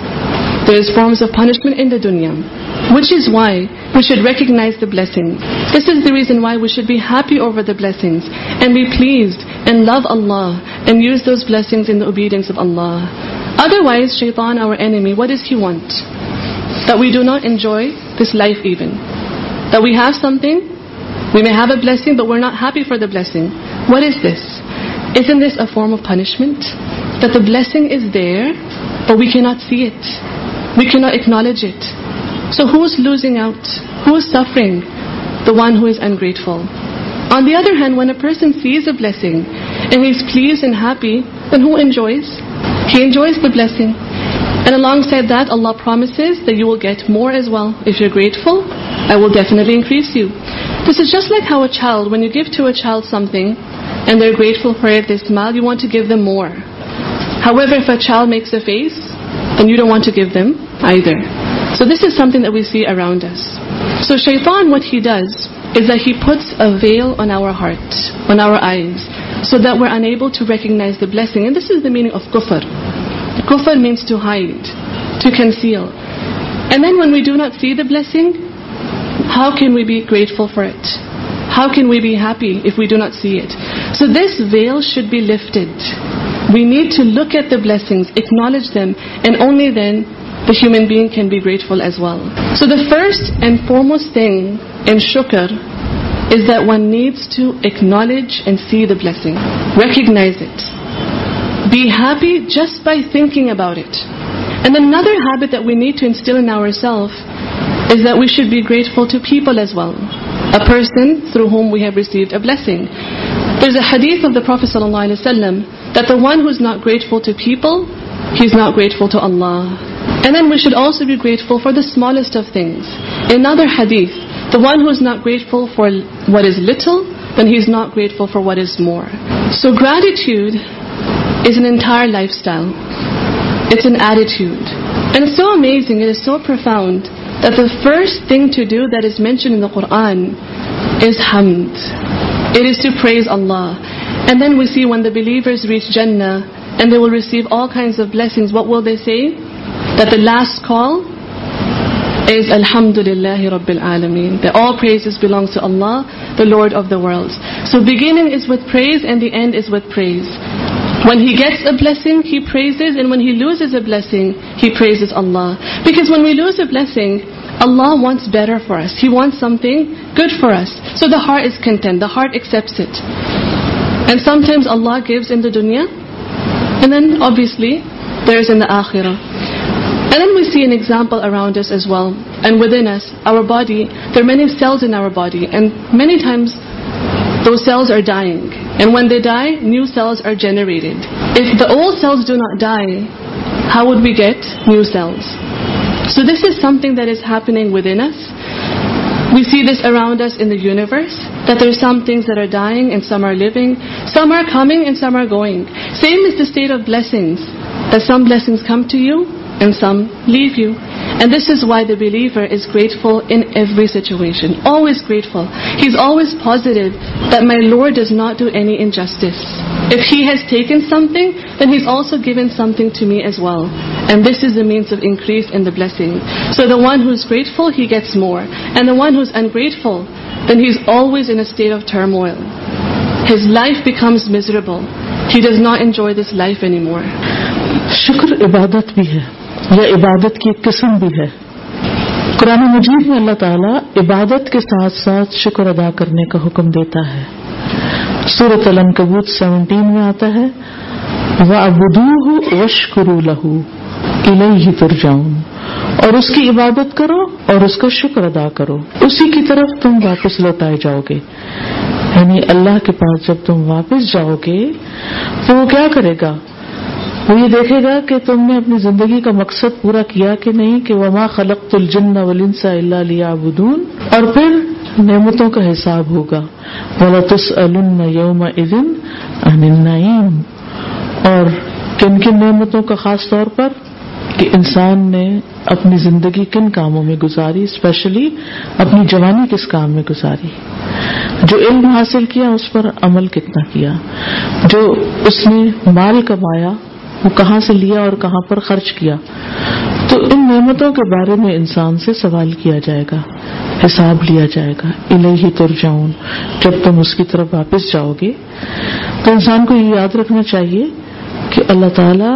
There's forms of punishment in the dunya. Which is why we should recognize the blessings. This is the reason why we should be happy over the blessings and be pleased and love Allah and use those blessings in the obedience of Allah. Otherwise, shaitan, our enemy, what does he want? That we do not enjoy this life even. That we have something, we may have a blessing, but we're not happy for the blessing. What is this? Isn't this a form of punishment? That the blessing is there, but we cannot see it. We cannot acknowledge it. So who's losing out? Who's suffering? The one who is ungrateful. On the other hand, when a person sees a blessing and he's pleased and happy, then who enjoys? He enjoys the blessing. And alongside that, Allah promises that you will get more as well. If you're grateful, I will definitely increase you. This is just like how a child, when you give to a child something and they're grateful for it, they smile, you want to give them more. However, if a child makes a face, then you don't want to give them either. So this is something that we see around us. So shaitan, what he does is that he puts a veil on our heart, on our eyes, so that we're unable to recognize the blessing. And this is the meaning of kufr. Kufr means to hide, to conceal. And then when we do not see the blessing, how can we be grateful for it? How can we be happy if we do not see it? So this veil should be lifted. We need to look at the blessings, acknowledge them, and only then the human being can be grateful as well. So the first and foremost thing in shukr is that one needs to acknowledge and see the blessing. Recognize it. Be happy just by thinking about it. And another habit that we need to instill in ourselves is that we should be grateful to people as well. A person through whom we have received a blessing. There's a hadith of the Prophet sallallahu alaihi wasallam that the one who's not grateful to people, he's not grateful to Allah. And then we should also be grateful for the smallest of things. Another hadith, the one who is not grateful for what is little, then he is not grateful for what is more. So gratitude is an entire lifestyle. It's an attitude. And it's so amazing, it is so profound, that the first thing to do that is mentioned in the Quran is hamd. It is to praise Allah. And then we see when the believers reach Jannah and they will receive all kinds of blessings, what will they say? دا ل لاسٹ کال الحمد اللہ ہیرمینز belongs to Allah the lord of the world so the beginning is with praise and the end is with praise when he gets a blessing loses is a blessing praise is Allah because when we lose a blessing Allah wants better for something good for us so the heart is content the heart accepts it and sometimes Allah gives in دنیاسلی there is in And then we see an example around us as well. And within us, our body, there are many cells in our body. And many times, those cells are dying. And when they die, new cells are generated. If the old cells do not die, how would we get new cells? So this is something that is happening within us. We see this around us in the universe, that there are some things that are dying and some are living. Some are coming and some are going. Same is the state of blessings, that some blessings come to you and some leave you and this is why the believer is grateful any situation always grateful he's always positive that my lord does not do any injustice if he has taken something then he's also given something to me as well and this is the means of increase in blessing so the one has grateful he gets more and the one who's ungrateful then he is always in a state of turmoil his life becomes miserable he does not enjoy this life any more شکر عبادت بھی ہے عبادت کی ایک قسم بھی ہے قرآن مجید میں اللہ تعالیٰ عبادت کے ساتھ ساتھ شکر ادا کرنے کا حکم دیتا ہے سورت علم کبوت سیونٹین میں آتا ہے وہ ابدو لہو تر ترجاؤں اور اس کی عبادت کرو اور اس کا شکر ادا کرو اسی کی طرف تم واپس لوٹائے جاؤ گے یعنی اللہ کے پاس جب تم واپس جاؤ گے تو وہ کیا کرے گا وہ یہ دیکھے گا کہ تم نے اپنی زندگی کا مقصد پورا کیا کہ نہیں کہ وما خلق الجمدون اور پھر نعمتوں کا حساب ہوگا یوم اور کن کن نعمتوں کا خاص طور پر کہ انسان نے اپنی زندگی کن کاموں میں گزاری اسپیشلی اپنی جوانی کس کام میں گزاری جو علم حاصل کیا اس پر عمل کتنا کیا جو اس نے مال کمایا وہ کہاں سے لیا اور کہاں پر خرچ کیا تو ان نعمتوں کے بارے میں انسان سے سوال کیا جائے گا حساب لیا جائے گا جب تم اس کی طرف واپس جاؤ گے تو انسان کو یہ یاد رکھنا چاہیے کہ اللہ تعالیٰ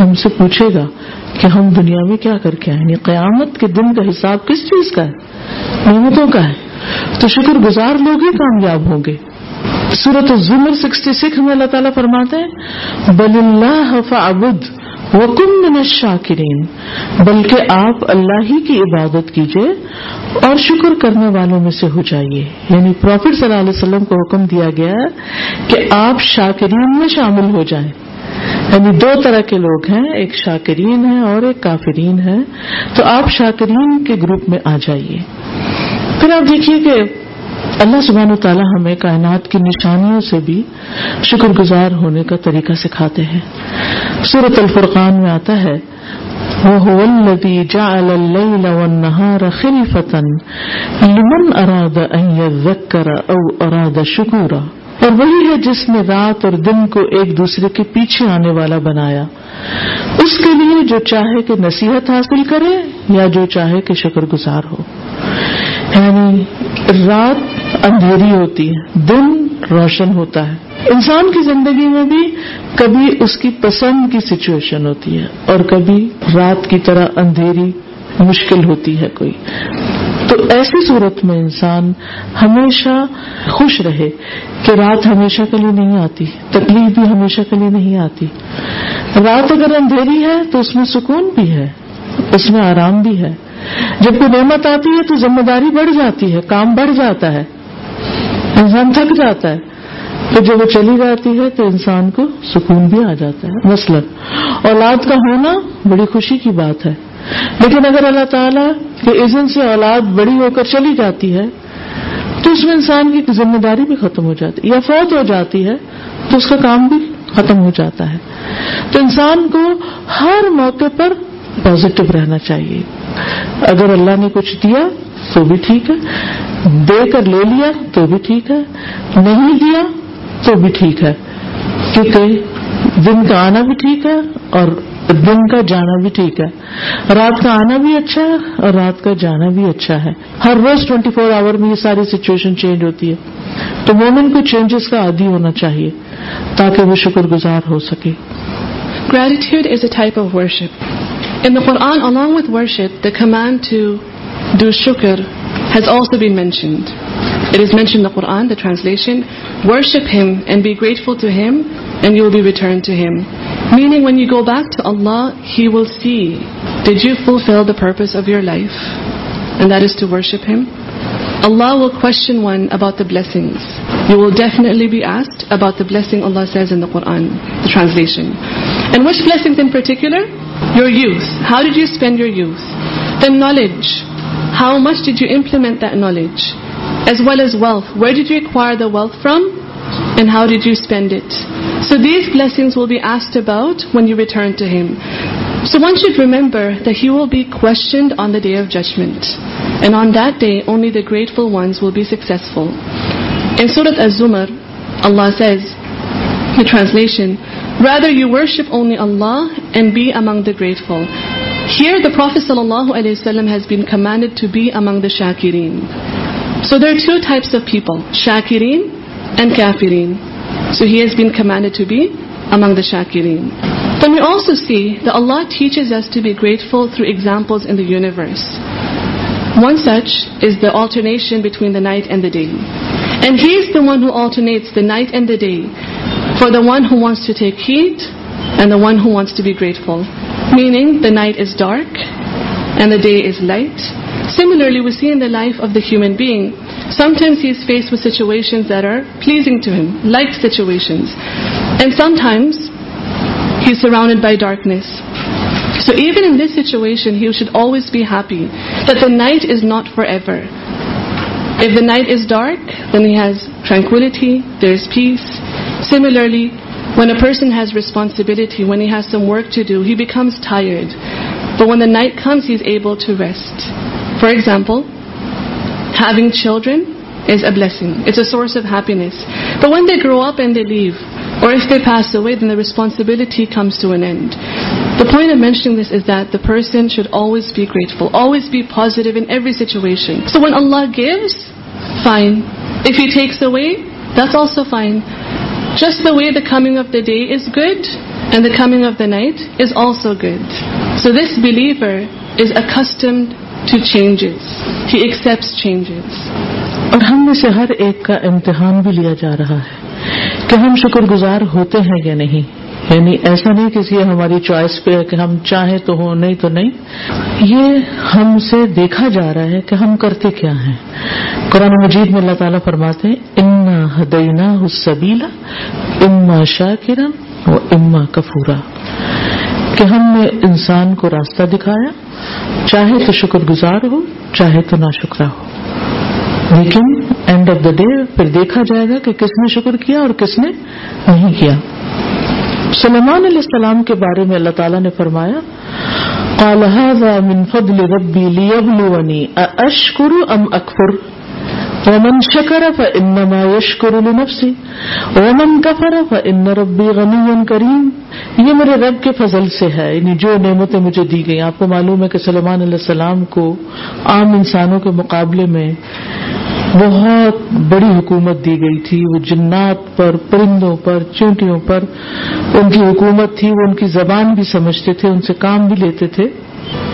ہم سے پوچھے گا کہ ہم دنیا میں کیا کر کے آئے یعنی قیامت کے دن کا حساب کس چیز کا ہے نعمتوں کا ہے تو شکر گزار لوگ ہی کامیاب ہوں گے سورت الزمر سکسٹی سکس میں اللہ تعالیٰ فرماتے ہیں بل اللہ فعبد وکم من الشاکرین بلکہ آپ اللہ ہی کی عبادت کیجیے اور شکر کرنے والوں میں سے ہو جائیے یعنی پروفٹ صلی اللہ علیہ وسلم کو حکم دیا گیا کہ آپ شاکرین میں شامل ہو جائیں یعنی دو طرح کے لوگ ہیں ایک شاکرین ہیں اور ایک کافرین ہے تو آپ شاکرین کے گروپ میں آ جائیے پھر آپ دیکھیے کہ اللہ سبحانہ و تعالیٰ ہمیں کائنات کی نشانیوں سے بھی شکر گزار ہونے کا طریقہ سکھاتے ہیں سورۃ الفرقان میں آتا ہے وَهُوَ الَّذِي جَعَلَ اللَّيْلَ وَالنَّهَارَ خِلْفَةً لِمَنْ أَرَادَ أَنْ يَذَّكَّرَ أَوْ أَرَادَ شُكُورًا اور وہی ہے جس نے رات اور دن کو ایک دوسرے کے پیچھے آنے والا بنایا اس کے لیے جو چاہے کہ نصیحت حاصل کرے یا جو چاہے کہ شکر گزار ہو یعنی رات اندھیری ہوتی ہے دن روشن ہوتا ہے انسان کی زندگی میں بھی کبھی اس کی پسند کی سچویشن ہوتی ہے اور کبھی رات کی طرح اندھیری مشکل ہوتی ہے کوئی تو ایسی صورت میں انسان ہمیشہ خوش رہے کہ رات ہمیشہ کے لیے نہیں آتی تکلیف بھی ہمیشہ کے لیے نہیں آتی رات اگر اندھیری ہے تو اس میں سکون بھی ہے اس میں آرام بھی ہے جب کوئی نعمت آتی ہے تو ذمہ داری بڑھ جاتی ہے کام بڑھ جاتا ہے انسان تھک جاتا ہے تو جب وہ چلی جاتی ہے تو انسان کو سکون بھی آ جاتا ہے مثلا اولاد کا ہونا بڑی خوشی کی بات ہے لیکن اگر اللہ تعالیٰ کے عزن سے اولاد بڑی ہو کر چلی جاتی ہے تو اس میں انسان کی ذمہ داری بھی ختم ہو جاتی ہے یا فوت ہو جاتی ہے تو اس کا کام بھی ختم ہو جاتا ہے تو انسان کو ہر موقع پر پازیٹو رہنا چاہیے اگر اللہ نے کچھ دیا تو بھی ٹھیک ہے دے کر لے لیا تو بھی ٹھیک ہے نہیں دیا تو بھی ٹھیک ہے کیونکہ دن کا آنا بھی ٹھیک ہے اور دن کا جانا بھی ٹھیک ہے رات کا آنا بھی اچھا ہے اور رات کا جانا بھی اچھا ہے ہر روز ٹوینٹی فور آور میں یہ ساری سچویشن چینج ہوتی ہے تو مومن کو چینجز کا عادی ہونا چاہیے تاکہ وہ شکر گزار ہو سکے in the Quran command to Dhu shukr has also been mentioned. It is mentioned in the Quran, the translation, worship Him and be grateful to Him and you will be returned to Him. Meaning when you go back to Allah, He will see, did you fulfill the purpose of your life? And that is to worship Him. Allah will question one about the blessings. You will definitely be asked about the blessing Allah says in the Quran, the translation. And which blessings in particular? Your youth. How did you spend your youth? Then knowledge. How much did you implement that knowledge? As well as wealth. Where did you acquire the wealth from? And how did you spend it? So these blessings will be asked about when you return to Him. So one should remember that he will be questioned on the Day of Judgment. And on that day, only the grateful ones will be successful. In Surah Az-Zumar, Allah says, the translation, rather you worship only Allah and be among the grateful. Here the prophet صلی اللہ علیہ وسلم has been commanded to be among the شاکیرین so the two types of people شاکیرین and کیفیرین so has been commanded to be among the شاکیرین you also see the Allah ٹھیک has to be grateful through examples in Yunus one such is the alternation between the night and the day and he is the one alternate night and the day for the one who wants heed and one who wants to be grateful meaning the night is dark and the day is light. Similarly, we see in the life of the human being, sometimes he is faced with situations that are pleasing to him, light situations. And sometimes he is surrounded by darkness. So even in this situation, he should always be happy that the night is not forever. If the night is dark, then he has tranquility, there is peace. Similarly, when a person has responsibility, when he has some work to do, he becomes tired. But when the night comes, he's able to rest. For example, having children is a blessing. It's a source of happiness. But when they grow up and they leave, or if they pass away, then the responsibility comes to an end. The point of mentioning this is that the person should always be grateful, always be positive in every situation. So when Allah gives, fine. If He takes away, that's also fine. Just the way the coming of the day is good and the coming of the night is also good. So this believer is accustomed to changes. He accepts changes. اور ہم میں سے ہر ایک کا امتحان بھی لیا جا رہا ہے کہ ہم شکر گزار ہوتے ہیں یا نہیں یعنی ایسا نہیں کسی یہ ہماری چوائس پہ ہے کہ ہم چاہیں تو ہو نہیں تو نہیں یہ ہم سے دیکھا جا رہا ہے کہ ہم کرتے کیا ہیں قرآن مجید میں اللہ تعالیٰ فرماتے ہیں اما ہدینا کہ ہم نے انسان کو راستہ دکھایا چاہے تو شکر گزار ہو چاہے تو نا شکرا ہو لیکن اینڈ آف دا ڈے پھر دیکھا جائے گا کہ کس نے شکر کیا اور کس نے نہیں کیا سلمان علیہ السلام کے بارے میں اللہ تعالیٰ نے فرمایا ومن شکر لنفسه نفسی رومن کفرف انبی غم کریم یہ میرے رب کے فضل سے ہے یعنی جو نعمتیں مجھے دی گئی آپ کو معلوم ہے کہ سلمان علیہ السلام کو عام انسانوں کے مقابلے میں بہت بڑی حکومت دی گئی تھی وہ جنات پر پرندوں پر چونٹیوں پر ان کی حکومت تھی وہ ان کی زبان بھی سمجھتے تھے ان سے کام بھی لیتے تھے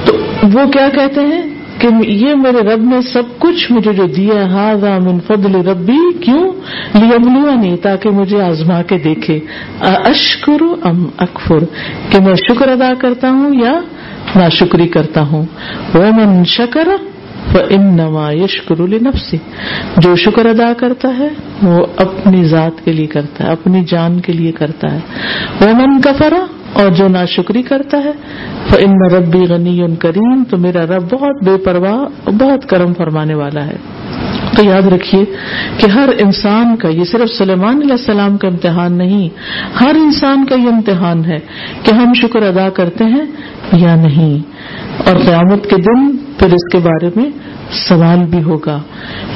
تو وہ کیا کہتے ہیں کہ یہ میرے رب نے سب کچھ مجھے جو دیا فدل ربی کیوں نہیں تاکہ مجھے آزما کے دیکھے اشکر ام اکفر کہ میں شکر ادا کرتا ہوں یا نا شکری کرتا ہوں وہ من شکر یشکر جو شکر ادا کرتا ہے وہ اپنی ذات کے لیے کرتا ہے اپنی جان کے لیے کرتا ہے وہ من کفرا اور جو ناشکری شکری کرتا ہے ان میں ربی غنی کریم تو میرا رب بہت بے پرواہ بہت کرم فرمانے والا ہے تو یاد رکھیے کہ ہر انسان کا یہ صرف سلیمان علیہ السلام کا امتحان نہیں ہر انسان کا یہ امتحان ہے کہ ہم شکر ادا کرتے ہیں یا نہیں اور قیامت کے دن پھر اس کے بارے میں سوال بھی ہوگا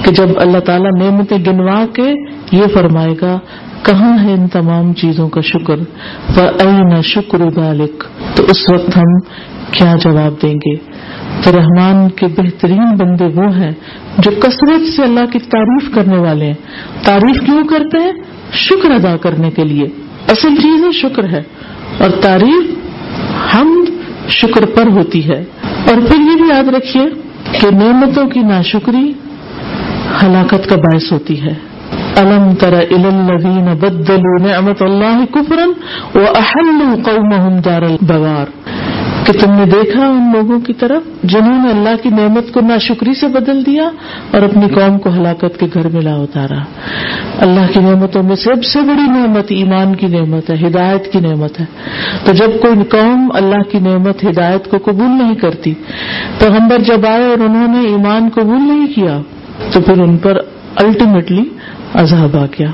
کہ جب اللہ تعالیٰ نعمتیں گنوا کے یہ فرمائے گا کہاں ہے ان تمام چیزوں کا شکر فعین شکر ذالک تو اس وقت ہم کیا جواب دیں گے تو رحمان کے بہترین بندے وہ ہیں جو کثرت سے اللہ کی تعریف کرنے والے ہیں تعریف کیوں کرتے ہیں شکر ادا کرنے کے لیے اصل چیز شکر ہے اور تعریف ہم شکر پر ہوتی ہے اور پھر یہ بھی یاد رکھیے کہ نعمتوں کی ناشکری ہلاکت کا باعث ہوتی ہے علم طرا نبین بدل امت اللہ کفرن البوار کہ تم نے دیکھا ان لوگوں کی طرف جنہوں نے اللہ کی نعمت کو ناشکری سے بدل دیا اور اپنی قوم کو ہلاکت کے گھر میں لا اتارا اللہ کی نعمتوں میں سب سے بڑی نعمت ایمان کی نعمت ہے ہدایت کی نعمت ہے تو جب کوئی قوم اللہ کی نعمت ہدایت کو قبول نہیں کرتی تو ہمبر جب آئے اور انہوں نے ایمان قبول نہیں کیا تو پھر ان پر الٹیمیٹلی عذاب آ گیا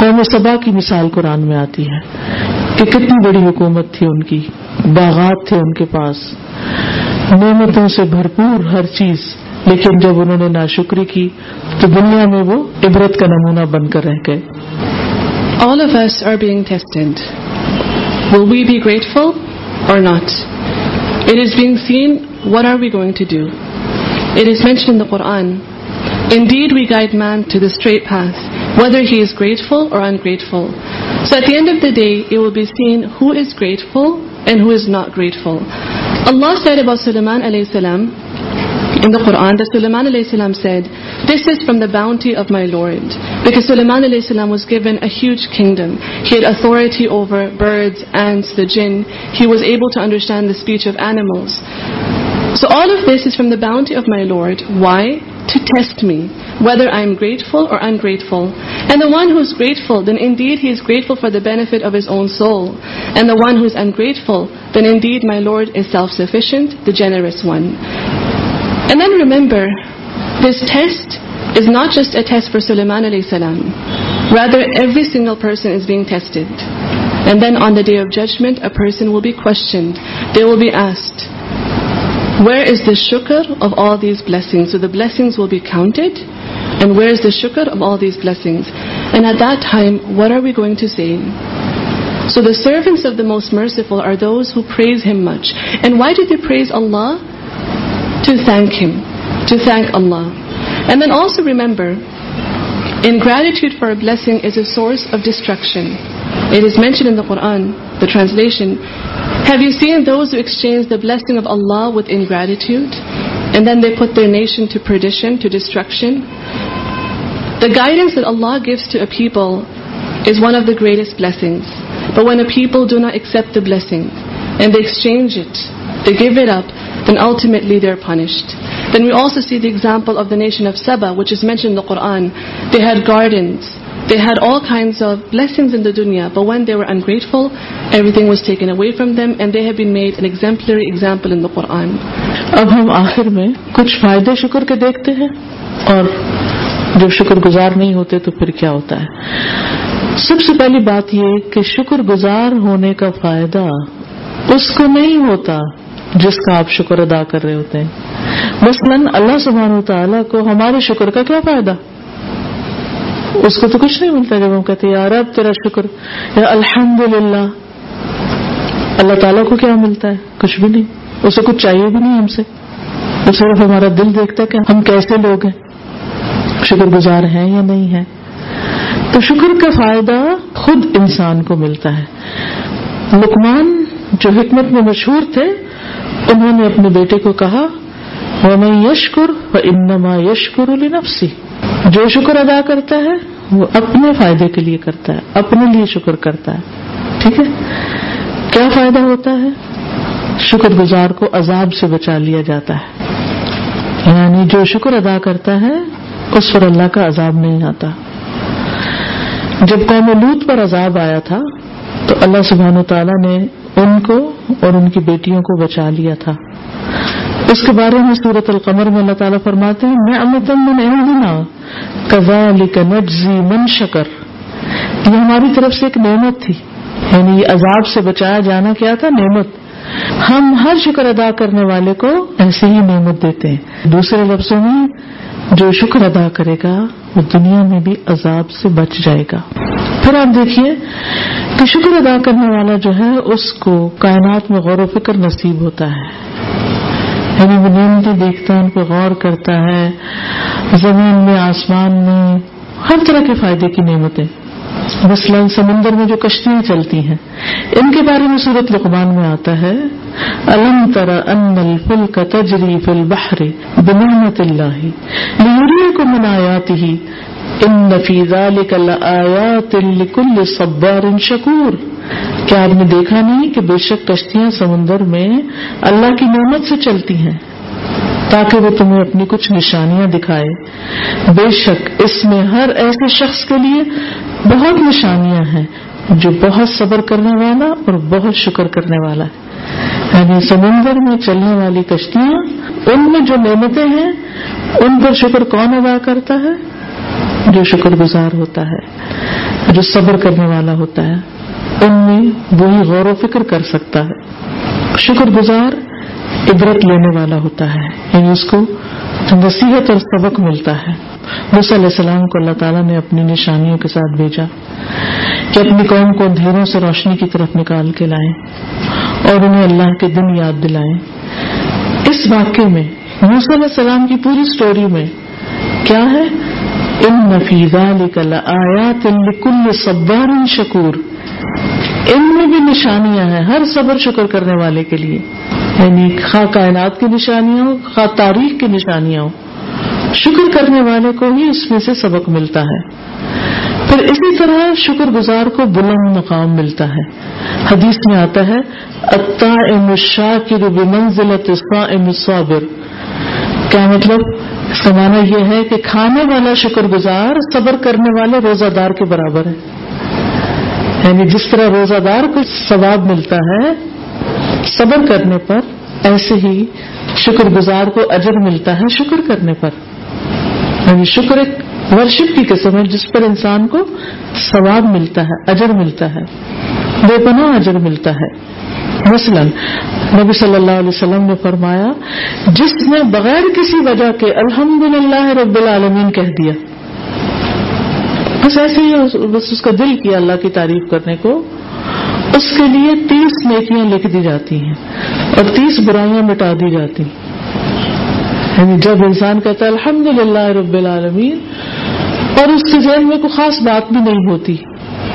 قوم سبا کی مثال قرآن میں آتی ہے کہ کتنی بڑی حکومت تھی ان کی باغات تھے ان کے پاس نعمتوں سے بھرپور ہر چیز لیکن جب انہوں نے ناشکری کی تو دنیا میں وہ عبرت کا نمونہ بن کر رہ گئے all of us are being tested will we be grateful or not it is being seen what are we going to do it is mentioned the Quran indeed we guide man to the straight whether he is grateful or end of the day you will be seen who is grateful and who is not grateful about Sulaiman علیہ السلام سلیمان علیہ السلام said this is from the boundary of my lord because Sulaiman علیہ السلام was given king had authority over bird and the جن he was able to understand the speech of animal so all of this is from the boundary of my lord why to test me, whether I'm grateful or ungrateful. And the one who's grateful, then indeed he is grateful for the benefit of his own soul. And the one who's ungrateful, then indeed my Lord is self-sufficient, the generous one. And then remember, this test is not just a test for Sulaiman alayhi salam. Rather, every single person is being tested. And then on the Day of Judgment, a person will be questioned. They will be asked, where is the شکر of all these blessing so the blessing will be counted and where is the شکر of all these blessing and at times were are we going to seem so the sir of the most mercy for others who praise him much and what they praise Allah to thank him to thank Allah and then also remember in gratitude for blessing is ours of destruction it is mention in translation have you seen those to exchange the blessing of Allah with ingrate and then the پتر nation to perdition to destruction the guidance انہ goes to a people is one of the greatest blessing when a people do not accept blessing and exchange it گر upon ultimate leader example of the nation of Saba which is mention the Quran they had gardens they had all kinds of blessings in the dunya but when they were ungrateful everything was taken away from them and they have been made an exemplary example in the Quran اب ہم آخر میں کچھ فائدے شکر کے دیکھتے ہیں اور جب شکر گزار نہیں ہوتے تو پھر کیا ہوتا ہے سب سے پہلی بات یہ کہ شکر گزار ہونے کا فائدہ اس کو نہیں ہوتا جس کا آپ شکر ادا کر رہے ہوتے ہیں مثلاً اللہ سبحانہ و تعالیٰ کو ہمارے شکر کا کیا فائدہ اس کو تو کچھ نہیں ملتا جب ہم کہتے یار اب تیرا شکر یا الحمد للہ اللہ تعالیٰ کو کیا ملتا ہے کچھ بھی نہیں اسے کچھ چاہیے بھی نہیں ہم سے وہ صرف ہمارا دل دیکھتا ہے کہ ہم کیسے لوگ ہیں شکر گزار ہیں یا نہیں ہے تو شکر کا فائدہ خود انسان کو ملتا ہے لکمان جو حکمت میں مشہور تھے انہوں نے اپنے بیٹے کو کہا میں یشکر و انما یشکر النفسی جو شکر ادا کرتا ہے وہ اپنے فائدے کے لیے کرتا ہے اپنے لیے شکر کرتا ہے ٹھیک ہے کیا فائدہ ہوتا ہے شکر گزار کو عذاب سے بچا لیا جاتا ہے یعنی جو شکر ادا کرتا ہے اس پر اللہ کا عذاب نہیں آتا جب قوم لوت پر عذاب آیا تھا تو اللہ سبحانہ تعالیٰ نے ان کو اور ان کی بیٹیوں کو بچا لیا تھا اس کے بارے میں سورت القمر میں اللہ تعالیٰ فرماتے ہیں میں امردم احمد نا کزا علی من شکر یہ ہماری طرف سے ایک نعمت تھی یعنی یہ عذاب سے بچایا جانا کیا تھا نعمت ہم ہر شکر ادا کرنے والے کو ایسے ہی نعمت دیتے ہیں دوسرے لفظوں میں جو شکر ادا کرے گا وہ دنیا میں بھی عذاب سے بچ جائے گا پھر آپ دیکھیے کہ شکر ادا کرنے والا جو ہے اس کو کائنات میں غور و فکر نصیب ہوتا ہے یعنی وہ نعمتیں دیکھتا ہے ان پہ غور کرتا ہے زمین میں آسمان میں ہر طرح کے فائدے کی نعمتیں مثلاً سمندر میں جو کشتیاں چلتی ہیں ان کے بارے میں صورت لقمان میں آتا ہے الم ترا انل کا تجری فل بہر بنا اللہ کو منایات ہی ان نفیزہ لکل آیات لکل صبار شکور کیا آپ نے دیکھا نہیں کہ بے شک کشتیاں سمندر میں اللہ کی نعمت سے چلتی ہیں تاکہ وہ تمہیں اپنی کچھ نشانیاں دکھائے بے شک اس میں ہر ایسے شخص کے لیے بہت نشانیاں ہیں جو بہت صبر کرنے والا اور بہت شکر کرنے والا ہے یعنی سمندر میں چلنے والی کشتیاں ان میں جو نعمتیں ہیں ان پر شکر کون ادا کرتا ہے جو شکر گزار ہوتا ہے جو صبر کرنے والا ہوتا ہے میں وہی غور و فکر کر سکتا ہے شکر گزار عبرت لینے والا ہوتا ہے یعنی اس کو نصیحت اور سبق ملتا ہے مصع علیہ السلام کو اللہ تعالیٰ نے اپنی نشانیوں کے ساتھ بھیجا کہ اپنی قوم کو اندھیروں سے روشنی کی طرف نکال کے لائیں اور انہیں اللہ کے دن یاد دلائیں اس واقعے میں علیہ السلام کی پوری سٹوری میں کیا ہے لکل صبار شکور ان میں بھی نشانیاں ہیں ہر صبر شکر کرنے والے کے لیے یعنی خواہ کائنات کی نشانیاں ہوں خواہ تاریخ کی نشانیاں ہوں شکر کرنے والے کو ہی اس میں سے سبق ملتا ہے پھر اسی طرح شکر گزار کو بلند مقام ملتا ہے حدیث میں آتا ہے اتا ام شاہ کی رب من ضلع مطلب سمانا یہ ہے کہ کھانے والا شکر گزار صبر کرنے والے روزہ دار کے برابر ہے یعنی جس طرح روزہ دار کو ثواب ملتا ہے صبر کرنے پر ایسے ہی شکر گزار کو اجر ملتا ہے شکر کرنے پر یعنی شکر ایک ورشپ کی قسم ہے جس پر انسان کو ثواب ملتا ہے اجر ملتا ہے بے پناہ اجر ملتا ہے مثلا نبی صلی اللہ علیہ وسلم نے فرمایا جس نے بغیر کسی وجہ کے الحمد للہ رب العالمین کہہ دیا بس ایسے ہی بس اس کا دل کیا اللہ کی تعریف کرنے کو اس کے لیے تیس نیکیاں لکھ دی جاتی ہیں اور تیس برائیاں مٹا دی جاتی یعنی جب انسان کہتا ہے الحمد للہ رب العالمین اور اس کے ذہن میں کوئی خاص بات بھی نہیں ہوتی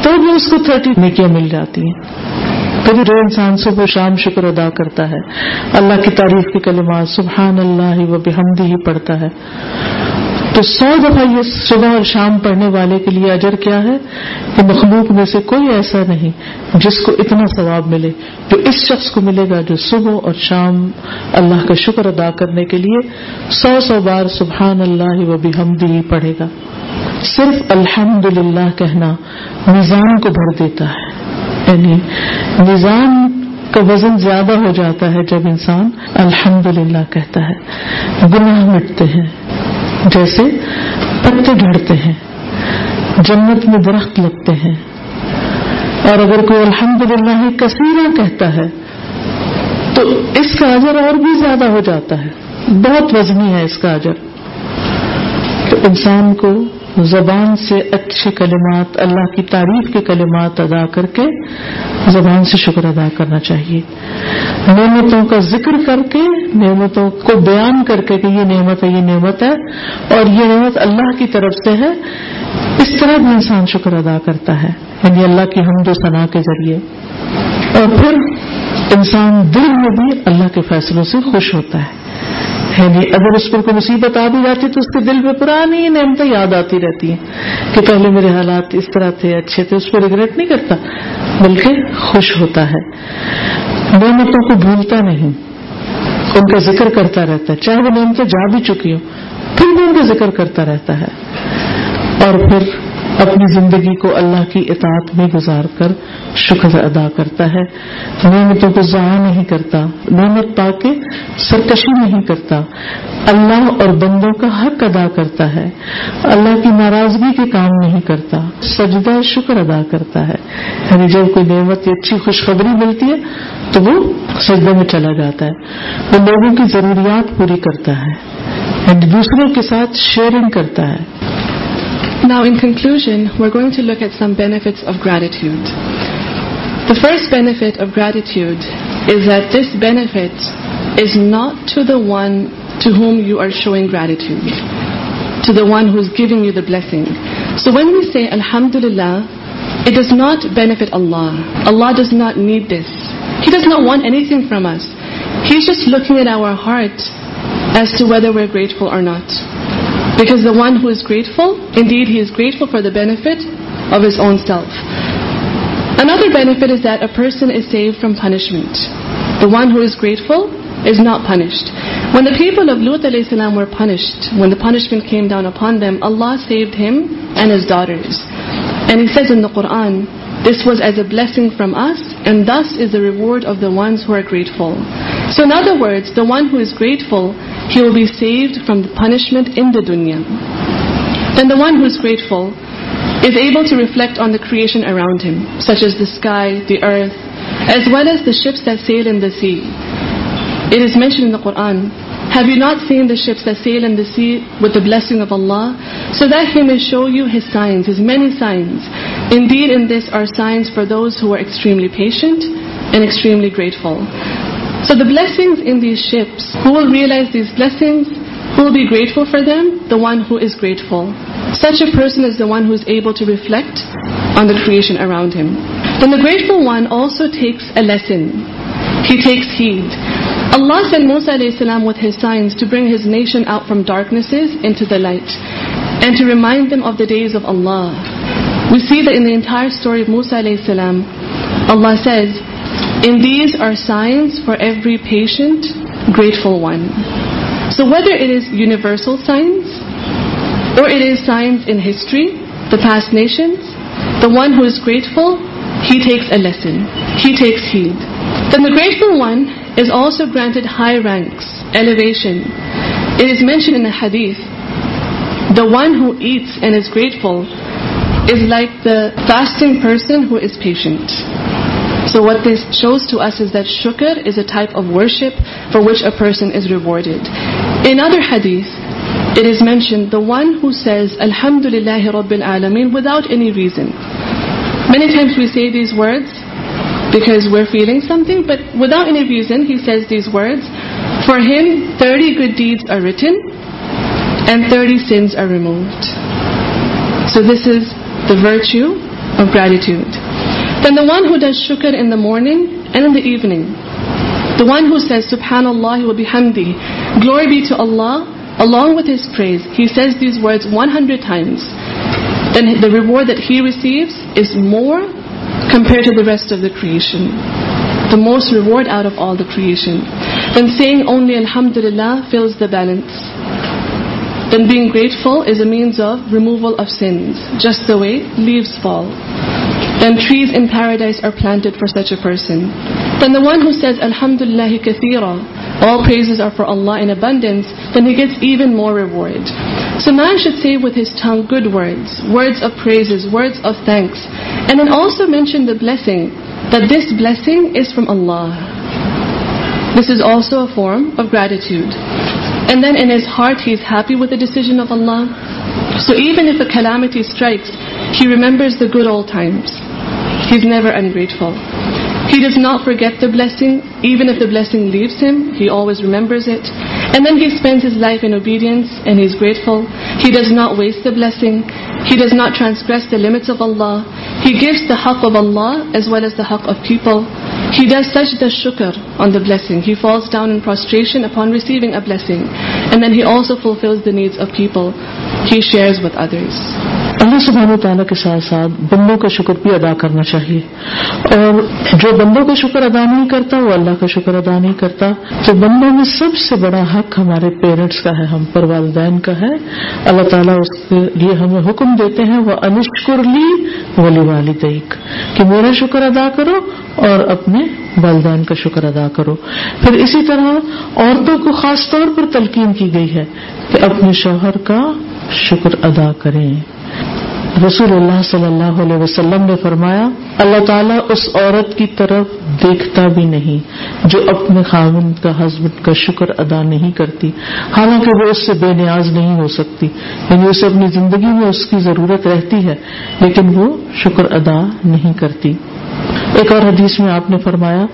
تو بھی اس کو تھرٹی نیکیاں مل جاتی ہیں کبھی رو انسان صبح شام شکر ادا کرتا ہے اللہ کی تعریف کی کلمات سبحان اللہ و بحمدی پڑھتا ہے تو سو دفعہ یہ صبح اور شام پڑھنے والے کے لیے اجر کیا ہے کہ مخلوق میں سے کوئی ایسا نہیں جس کو اتنا ثواب ملے جو اس شخص کو ملے گا جو صبح اور شام اللہ کا شکر ادا کرنے کے لیے سو سو بار سبحان اللہ و بھی ہم پڑھے گا صرف الحمد للہ کہنا نظام کو بھر دیتا ہے یعنی نظام کا وزن زیادہ ہو جاتا ہے جب انسان الحمد للہ کہتا ہے گناہ مٹتے ہیں جیسے پتے جھڑتے ہیں جنت میں درخت لگتے ہیں اور اگر کوئی الحمد للہ کثیرہ کہتا ہے تو اس کا اجر اور بھی زیادہ ہو جاتا ہے بہت وزنی ہے اس کا اجر تو انسان کو زبان سے اچھے کلمات اللہ کی تعریف کے کلمات ادا کر کے زبان سے شکر ادا کرنا چاہیے نعمتوں کا ذکر کر کے نعمتوں کو بیان کر کے کہ یہ نعمت ہے یہ نعمت ہے اور یہ نعمت اللہ کی طرف سے ہے اس طرح بھی انسان شکر ادا کرتا ہے یعنی اللہ کی حمد و ثناء کے ذریعے اور پھر انسان دل میں بھی اللہ کے فیصلوں سے خوش ہوتا ہے ہیں جی اگر اس پر کوئی مصیبت آ بھی جاتی تو اس کے دل میں پرانی نعمتیں یاد آتی رہتی ہیں کہ پہلے میرے حالات اس طرح تھے اچھے تھے اس پہ ریگریٹ نہیں کرتا بلکہ خوش ہوتا ہے نعمتوں کو بھولتا نہیں ان کا ذکر کرتا رہتا ہے چاہے وہ نعمتیں جا بھی چکی ہوں پھر بھی ان کا ذکر کرتا رہتا ہے اور پھر اپنی زندگی کو اللہ کی اطاعت میں گزار کر شکر ادا کرتا ہے نعمتوں کو ضائع نہیں کرتا نعمت پا کے سرکشی نہیں کرتا اللہ اور بندوں کا حق ادا کرتا ہے اللہ کی ناراضگی کے کام نہیں کرتا سجدہ شکر ادا کرتا ہے یعنی جب کوئی نعمت یا اچھی خوشخبری ملتی ہے تو وہ سجدہ میں چلا جاتا ہے وہ لوگوں کی ضروریات پوری کرتا ہے یعنی دوسروں کے ساتھ شیئرنگ کرتا ہے Now, in conclusion, we're going to look at some benefits of gratitude. The first benefit of gratitude is that this benefit is not to the one to whom you are showing gratitude, to the one who's giving you the blessing. So when we say Alhamdulillah, it does not benefit Allah. Allah does not need this. He does not want anything from us. He's just looking at our heart as to whether we're grateful or not. Because the one who is grateful, indeed he is grateful for the benefit of his own self. Another benefit is that a person is saved from punishment. The one who is grateful is not punished. When the people of Lut alayhi salam were punished, when the punishment came down upon them, Allah saved him and his daughters. And He says in the Quran, this was as a blessing from us, and thus is the reward of the ones who are grateful. So in other words, the one who is grateful, he will be saved from the punishment in the dunya. And the one who is grateful is able to reflect on the creation around him, such as the sky, the earth, as well as the ships that sail in the sea. It is mentioned in the Quran have you not seen the ships that sail in the sea with the blessing of Allah, so that He may show you His signs, His many signs. Indeed, in this are signs for those who are extremely patient and extremely grateful. So the blessings in these ships, who will realize these blessings? Who will be grateful for them? The one who is grateful. Such a person is the one who is able to reflect on the creation around him. Then the grateful one also takes a lesson. He takes heed. Allah send Musa علیہ السلام with his signs to bring his nation up from darkness into the light and to remind of the days of Allah we see the entire story Musa علیہ السلام Allah says in these are signs for every patient grateful one so whether it is universal signs or it is signs in history this nation the one who is grateful four he taxes a lesson he taxes had great fall one is also granted high ranks, elevation. It is mentioned in the hadith, the one who eats and is grateful is like the fasting person who is patient. So what this shows to us is that shukr is a type of worship for which a person is rewarded. In other hadith, it is mentioned, the one who says, Alhamdulillahi Rabbil Alameen, without any reason. Many times we say these words because we are feeling something but without ایزن he says these words for him thirty good deeds are written and thirty sins are removed so this is the virtue of gratitude then the one who the شکر in the morning and the evening the one who says سو ہین اللہ he will be him the glory due to Allah along with his praise he says these words one hundred times ریمور that he receives is more compare to the rest reward آؤٹشن then saying only fills the balance then being grateful is a of removal just way leaves fall then trees in paradise are planted for such a person then all praises are for Allah in abundance, then he gets even more reward. So man should say with his tongue good words, words of praises, words of thanks, and then also mention the blessing, that this blessing is from Allah. This is also a form of gratitude. And then in his heart he is happy with the decision of Allah. So even if a calamity strikes, he remembers the good old times. He's never ungrateful. He does not forget the blessing. Even if the blessing leaves him, he always remembers it. And then he spends his life in obedience, and he's grateful. He does not waste the blessing. He does not transgress the limits of Allah. He gives the haqq of Allah as well as the haqq of people. He does sajda shukr on the blessing. He falls down in prostration upon receiving a blessing. And then he also fulfills the needs of people. He shares بتا دیں اللہ سبحانہ تعالیٰ کے ساتھ ساتھ بندوں کا شکر بھی ادا کرنا چاہیے اور جو بندوں کا شکر ادا نہیں کرتا وہ اللہ کا شکر ادا نہیں کرتا تو بندوں میں سب سے بڑا حق ہمارے پیرنٹس کا ہے ہم پر والدین کا ہے اللہ تعالیٰ اس کے لیے ہمیں حکم دیتے ہیں وہ انشکر لی ولی والدیک کہ میرا شکر ادا کرو اور اپنے والدین کا شکر ادا کرو پھر اسی طرح عورتوں کو خاص طور پر تلقین کی گئی ہے کہ اپنے شوہر کا شکر ادا کریں رسول اللہ صلی اللہ علیہ وسلم نے فرمایا اللہ تعالیٰ اس عورت کی طرف دیکھتا بھی نہیں جو اپنے خاون کا ہسبینڈ کا شکر ادا نہیں کرتی حالانکہ وہ اس سے بے نیاز نہیں ہو سکتی یعنی اسے اپنی زندگی میں اس کی ضرورت رہتی ہے لیکن وہ شکر ادا نہیں کرتی ایک اور حدیث میں آپ نے فرمایا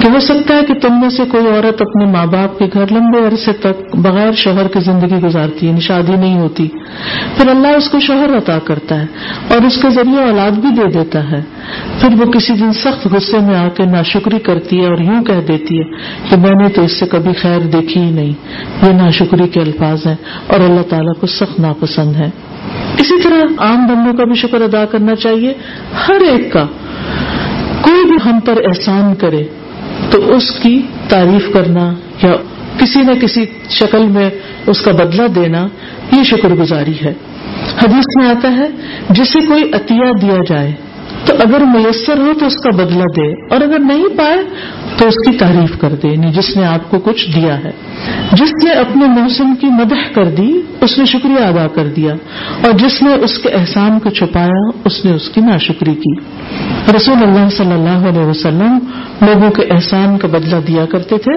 کہ ہو سکتا ہے کہ تم میں سے کوئی عورت اپنے ماں باپ کے گھر لمبے عرصے تک بغیر شوہر کی زندگی گزارتی ہے یعنی شادی نہیں ہوتی پھر اللہ اس کو شوہر عطا کرتا ہے اور اس کے ذریعے اولاد بھی دے دیتا ہے پھر وہ کسی دن سخت غصے میں آ کے ناشکری کرتی ہے اور یوں کہہ دیتی ہے کہ میں نے تو اس سے کبھی خیر دیکھی ہی نہیں یہ ناشکری کے الفاظ ہیں اور اللہ تعالیٰ کو سخت ناپسند ہے اسی طرح عام بندوں کا بھی شکر ادا کرنا چاہیے ہر ایک کا بھی ہم پر احسان کرے تو اس کی تعریف کرنا یا کسی نہ کسی شکل میں اس کا بدلہ دینا یہ شکر گزاری ہے حدیث میں آتا ہے جسے کوئی عطیہ دیا جائے تو اگر میسر ہو تو اس کا بدلہ دے اور اگر نہیں پائے تو اس کی تعریف کر دے یعنی جس نے آپ کو کچھ دیا ہے جس نے اپنے موسم کی مدح کر دی اس نے شکریہ ادا کر دیا اور جس نے اس کے احسان کو چھپایا اس نے اس کی ناشکری کی رسول اللہ صلی اللہ علیہ وسلم لوگوں کے احسان کا بدلہ دیا کرتے تھے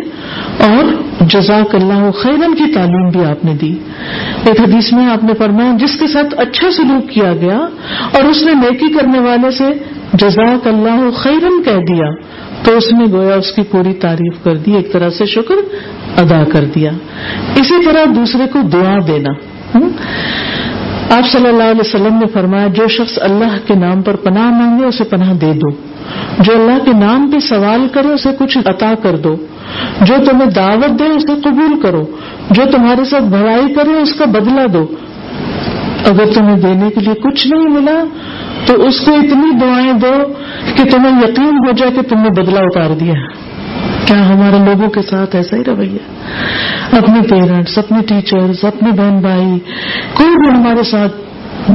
اور جزاک اللہ خیرن کی تعلیم بھی آپ نے دی ایک حدیث میں آپ نے فرمایا جس کے ساتھ اچھا سلوک کیا گیا اور اس نے نیکی کرنے والے سے جزاک اللہ خیرن کہہ دیا تو اس نے گویا اس کی پوری تعریف کر دی ایک طرح سے شکر ادا کر دیا اسی طرح دوسرے کو دعا دینا آپ صلی اللہ علیہ وسلم نے فرمایا جو شخص اللہ کے نام پر پناہ مانگے اسے پناہ دے دو جو اللہ کے نام پہ سوال کرے اسے کچھ عطا کر دو جو تمہیں دعوت دے اسے قبول کرو جو تمہارے ساتھ بھلائی کرے اس کا بدلہ دو اگر تمہیں دینے کے لیے کچھ نہیں ملا تو اس کو اتنی دعائیں دو کہ تمہیں یقین ہو جائے کہ تم نے بدلا اتار دیا کیا ہمارے لوگوں کے ساتھ ایسا ہی رویہ اپنے پیرنٹس اپنے ٹیچرز اپنے بہن بھائی کوئی بھی ہمارے ساتھ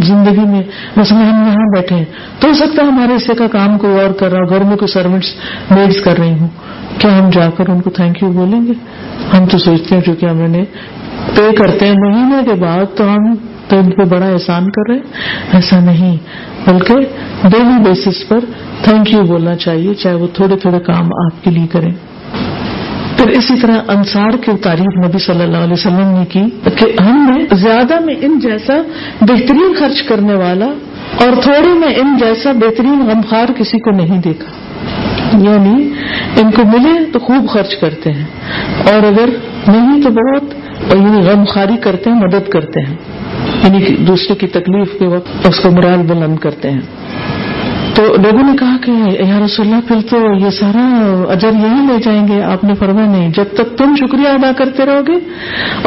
زندگی میں مثلا میں ہم یہاں بیٹھے ہیں تو ہو سکتا ہے ہمارے حصے کا کام کوئی اور کر رہا گھر میں کوئی سروینٹس میڈس کر رہی ہوں کیا ہم جا کر ان کو تھینک یو بولیں گے ہم تو سوچتے ہیں چونکہ ہم نے پے کرتے ہیں مہینے کے بعد تو ہم تو ان پہ بڑا احسان کر رہے ہیں ایسا نہیں بلکہ ڈیلی بیسس پر تھینک یو بولنا چاہیے چاہے وہ تھوڑے تھوڑے کام آپ کے لیے کریں پھر اسی طرح انصار کی تعریف نبی صلی اللہ علیہ وسلم نے کی کہ ہم نے زیادہ میں ان جیسا بہترین خرچ کرنے والا اور تھوڑے میں ان جیسا بہترین غمخار کسی کو نہیں دیکھا یعنی ان کو ملے تو خوب خرچ کرتے ہیں اور اگر نہیں تو بہت غمخاری کرتے ہیں مدد کرتے ہیں یعنی دوسرے کی تکلیف کے وقت اس کو مرال بلند کرتے ہیں تو لوگوں نے کہا کہ یا رسول اللہ پھر تو یہ سارا اجر یہی لے جائیں گے آپ نے فرمایا نہیں جب تک تم شکریہ ادا کرتے رہو گے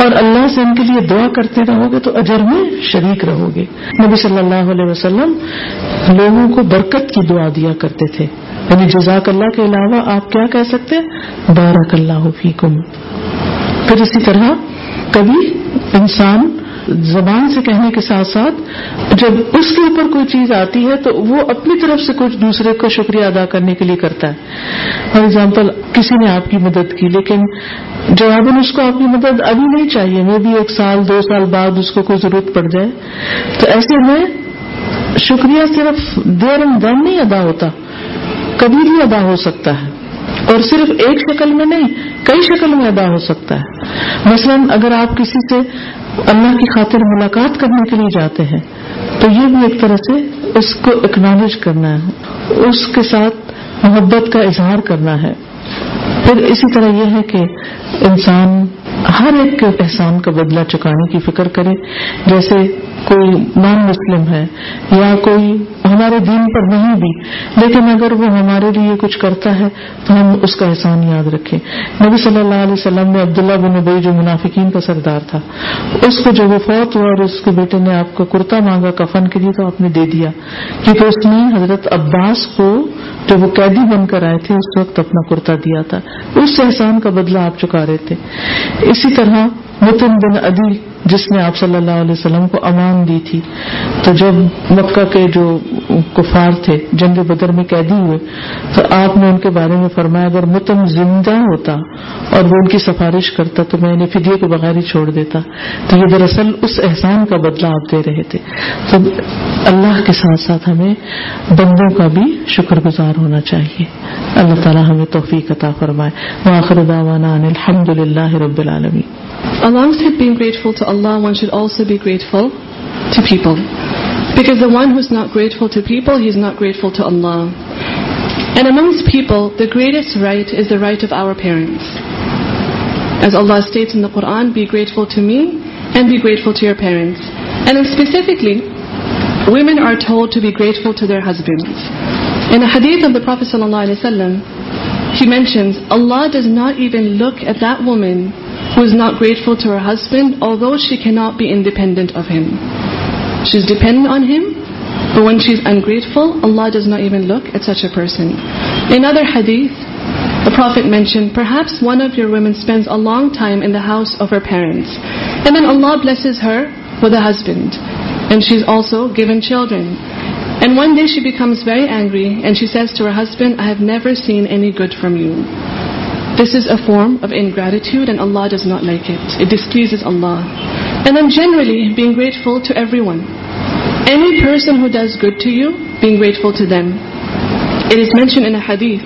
اور اللہ سے ان کے لیے دعا کرتے رہو گے تو اجر میں شریک رہو گے نبی صلی اللہ علیہ وسلم لوگوں کو برکت کی دعا دیا کرتے تھے یعنی جزاک اللہ کے علاوہ آپ کیا کہہ سکتے بارک اللہ فیکم پھر اسی طرح کبھی انسان زبان سے کہنے کے ساتھ ساتھ جب اس کے اوپر کوئی چیز آتی ہے تو وہ اپنی طرف سے کچھ دوسرے کو شکریہ ادا کرنے کے لیے کرتا ہے فار ایگزامپل کسی نے آپ کی مدد کی لیکن جواب اس کو آپ کی مدد ابھی نہیں چاہیے میں بھی ایک سال دو سال بعد اس کو کوئی ضرورت پڑ جائے تو ایسے میں شکریہ صرف دیر اینڈ دن نہیں ادا ہوتا کبھی بھی ادا ہو سکتا ہے اور صرف ایک شکل میں نہیں کئی شکل میں ادا ہو سکتا ہے مثلا اگر آپ کسی سے اللہ کی خاطر ملاقات کرنے کے لیے جاتے ہیں تو یہ بھی ایک طرح سے اس کو اکنالج کرنا ہے اس کے ساتھ محبت کا اظہار کرنا ہے پھر اسی طرح یہ ہے کہ انسان ہر ایک کے احسان کا بدلہ چکانے کی فکر کرے جیسے کوئی نان مسلم ہے یا کوئی ہمارے دین پر نہیں بھی لیکن اگر وہ ہمارے لیے کچھ کرتا ہے تو ہم اس کا احسان یاد رکھیں نبی صلی اللہ علیہ وسلم نے عبداللہ بن ابئی جو منافقین کا سردار تھا اس کو جو وہ فوت ہوا اور اس کے بیٹے نے آپ کا کرتا مانگا کفن کے لیے تو آپ نے دے دیا کیونکہ اس نے حضرت عباس کو جو وہ قیدی بن کر آئے تھے اس وقت اپنا کرتا دیا تھا اس احسان کا بدلہ آپ چکا رہے تھے اسی طرح متن بن عدی جس نے آپ صلی اللہ علیہ وسلم کو امان دی تھی تو جب مکہ کے جو کفار تھے جنگ بدر میں قیدی ہوئے تو آپ نے ان کے بارے میں فرمایا اگر متم زندہ ہوتا اور وہ ان کی سفارش کرتا تو میں انہیں فدیے کو بغیر ہی چھوڑ دیتا تو یہ دراصل اس احسان کا بدلہ آپ دے رہے تھے تو اللہ کے ساتھ ساتھ ہمیں بندوں کا بھی شکر گزار ہونا چاہیے اللہ تعالیٰ ہمیں توفیق عطا فرمائے آخرا انمد اللہ رب العالمی Allah, one should also be grateful to people. Because the one who's not grateful to people, he's not grateful to Allah. And amongst people, the greatest right is the right of our parents. As Allah states in the Quran, be grateful to me and be grateful to your parents. And specifically, women are told to be grateful to their husbands. In the hadith of the Prophet sallallahu alaihi wasallam, he mentions, Allah does not even look at that woman who is not grateful to her husband, although she cannot be independent of him. She's dependent on him, but when she's ungrateful, Allah does not even look at such a person. In other hadith, the Prophet mentioned, perhaps one of your women spends a long time in the house of her parents, and then Allah blesses her with a husband, and she's also given children. And one day she becomes very angry, and she says to her husband, I have never seen any good from you. This is a form of ingratitude, and Allah does not like it. It displeases Allah. And then generally, being grateful to everyone. Any person who does good to you, being grateful to them. It is mentioned in a hadith,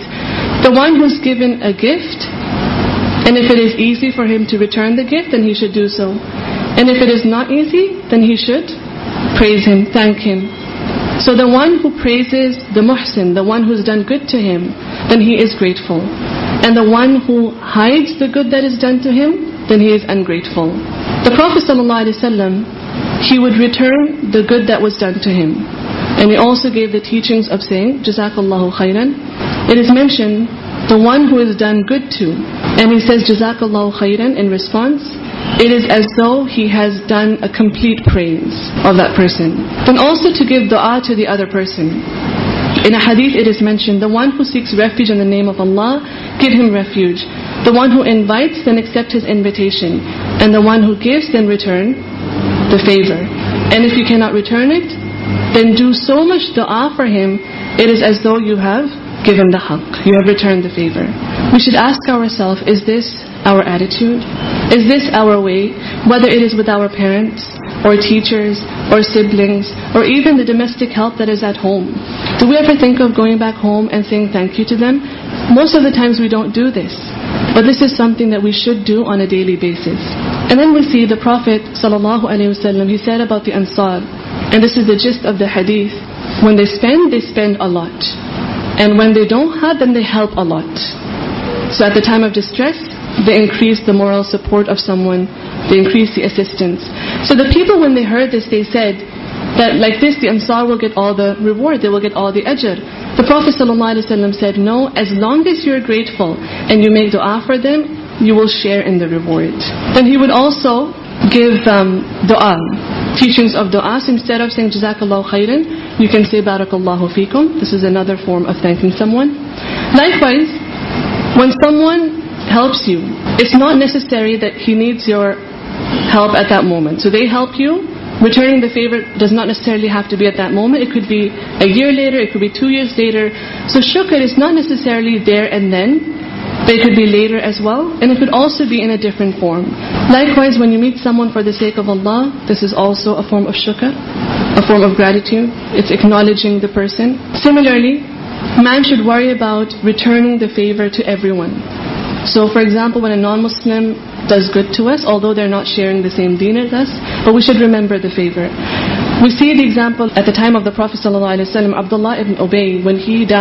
the one who's given a gift, and if it is easy for him to return the gift, then he should do so. And if it is not easy, then he should praise him, thank him. So the one who praises the muhsin, the one who's done good to him, then he is grateful. One hide the good that is done to him then he is ungrateful the prophet صلی اللہ علیہ would return the good that was done to him answer gave the ٹھیک آف سین جزاک اللہ خیرنٹ mention one who is done good to and we says جزاک اللہ خیرنسپانس اٹ از از زو ہیز ڈنپلیٹ فریمزن other person حدیف it mention name of Allah Give him refuge. The one who invites, then accept his invitation. And the one who gives, then return the favor. And if you cannot return it, then do so much dua for him, it is as though you have given the haqq. You have returned the favor. We should ask ourselves, is this our attitude? Is this our way? Whether it is with our parents, teachers اور سبلنگ اور even the domestic help there is at home تو we are can think of going back home and saying thank you to them most of this we don't do this but this is something we should do on daily basis when we see the prophet صلی اللہ علیہ وسلم and this is the gist of the ہیڈیز one they spend and when they don't have then they help a lot so at the time of the stress the increase the moral support of someone the increase assistance so that people when me her this like this the انسار will get all they will get all the اجر دا پروفیسر عمالیہ وسلم said no as long as you are grateful and you make the a for them you will share انٹینی would also give them the are ٹیشنس آف دا آرس انٹر آف سینٹ جزاک اللہ خیرین یو کین سی بارک اللہ حفیقم this is another form of thanking someone likewise when someone helps you it's not necessary that he needs your help at that moment. So they help you. Returning the favor does not necessarily have to be at that moment. It could be a year later, it could be 2 years later. So shukr is not necessarily there and then, but it could be later as well, and it could also be in a different form. Likewise, when you meet someone for the sake of Allah, this is also a form of shukr, a form of gratitude. It's acknowledging the person. Similarly, man should worry about returning the favor to everyone. So for example, when a non-Muslim does good to us although they're not sharing the same dinners we should remember we see example at of the prophet اللہ علیہ وسلم ابے ون ہیڈ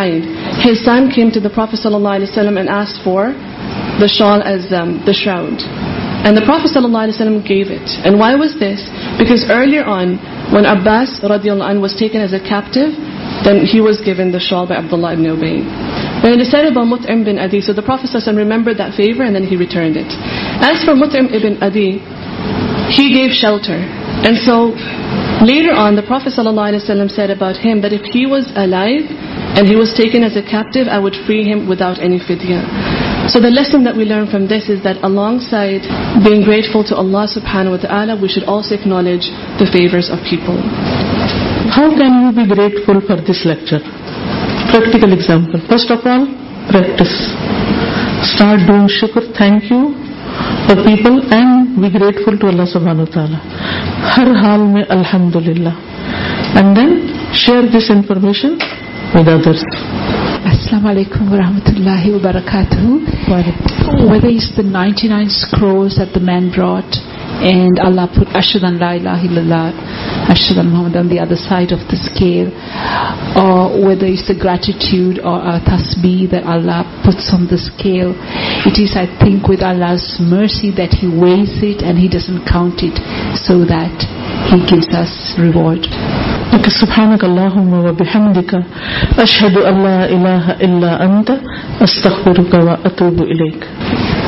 سین کھیل and as for the shawl around the prophet اللّہ علیہ وسلم gave it and why was this because earlier on when Abbas was taken as a captive then he was gave the the the the the shawl by ابد اللہ اوبئی سیر اب مت ام بن ادی سو ریمبرنٹ ایز فر مت ام این ادی he gave shelter and so later on the prophet said about him but if he was alive and he was taken as a captive I would free him without any فتیا so the lesson we learn from this is that alongside being grateful to Allah we should also acknowledge the favours of people how can grateful for this practical example first of all practice start doing شکر thank you for people and be grateful to Allah سبحان و تعالیٰ ہر حال میں الحمد للہ and then share this information with others السلام علیکم ورحمۃ اللہ وبرکاتہ whether is the ninety nine cruise at the main brought And Allah put Ashadan La ilaha illallah, Ashadan Muhammad on the other side of the scale. Or whether it's the gratitude or a tasbih that Allah puts on the scale. It is, I think, with Allah's mercy that He weighs it and He doesn't count it so that He gives us reward. Okay, سبحانك اللهم وبحمدك أشهد أن لا إله إلا أنت أستغفرك وأتوب إليك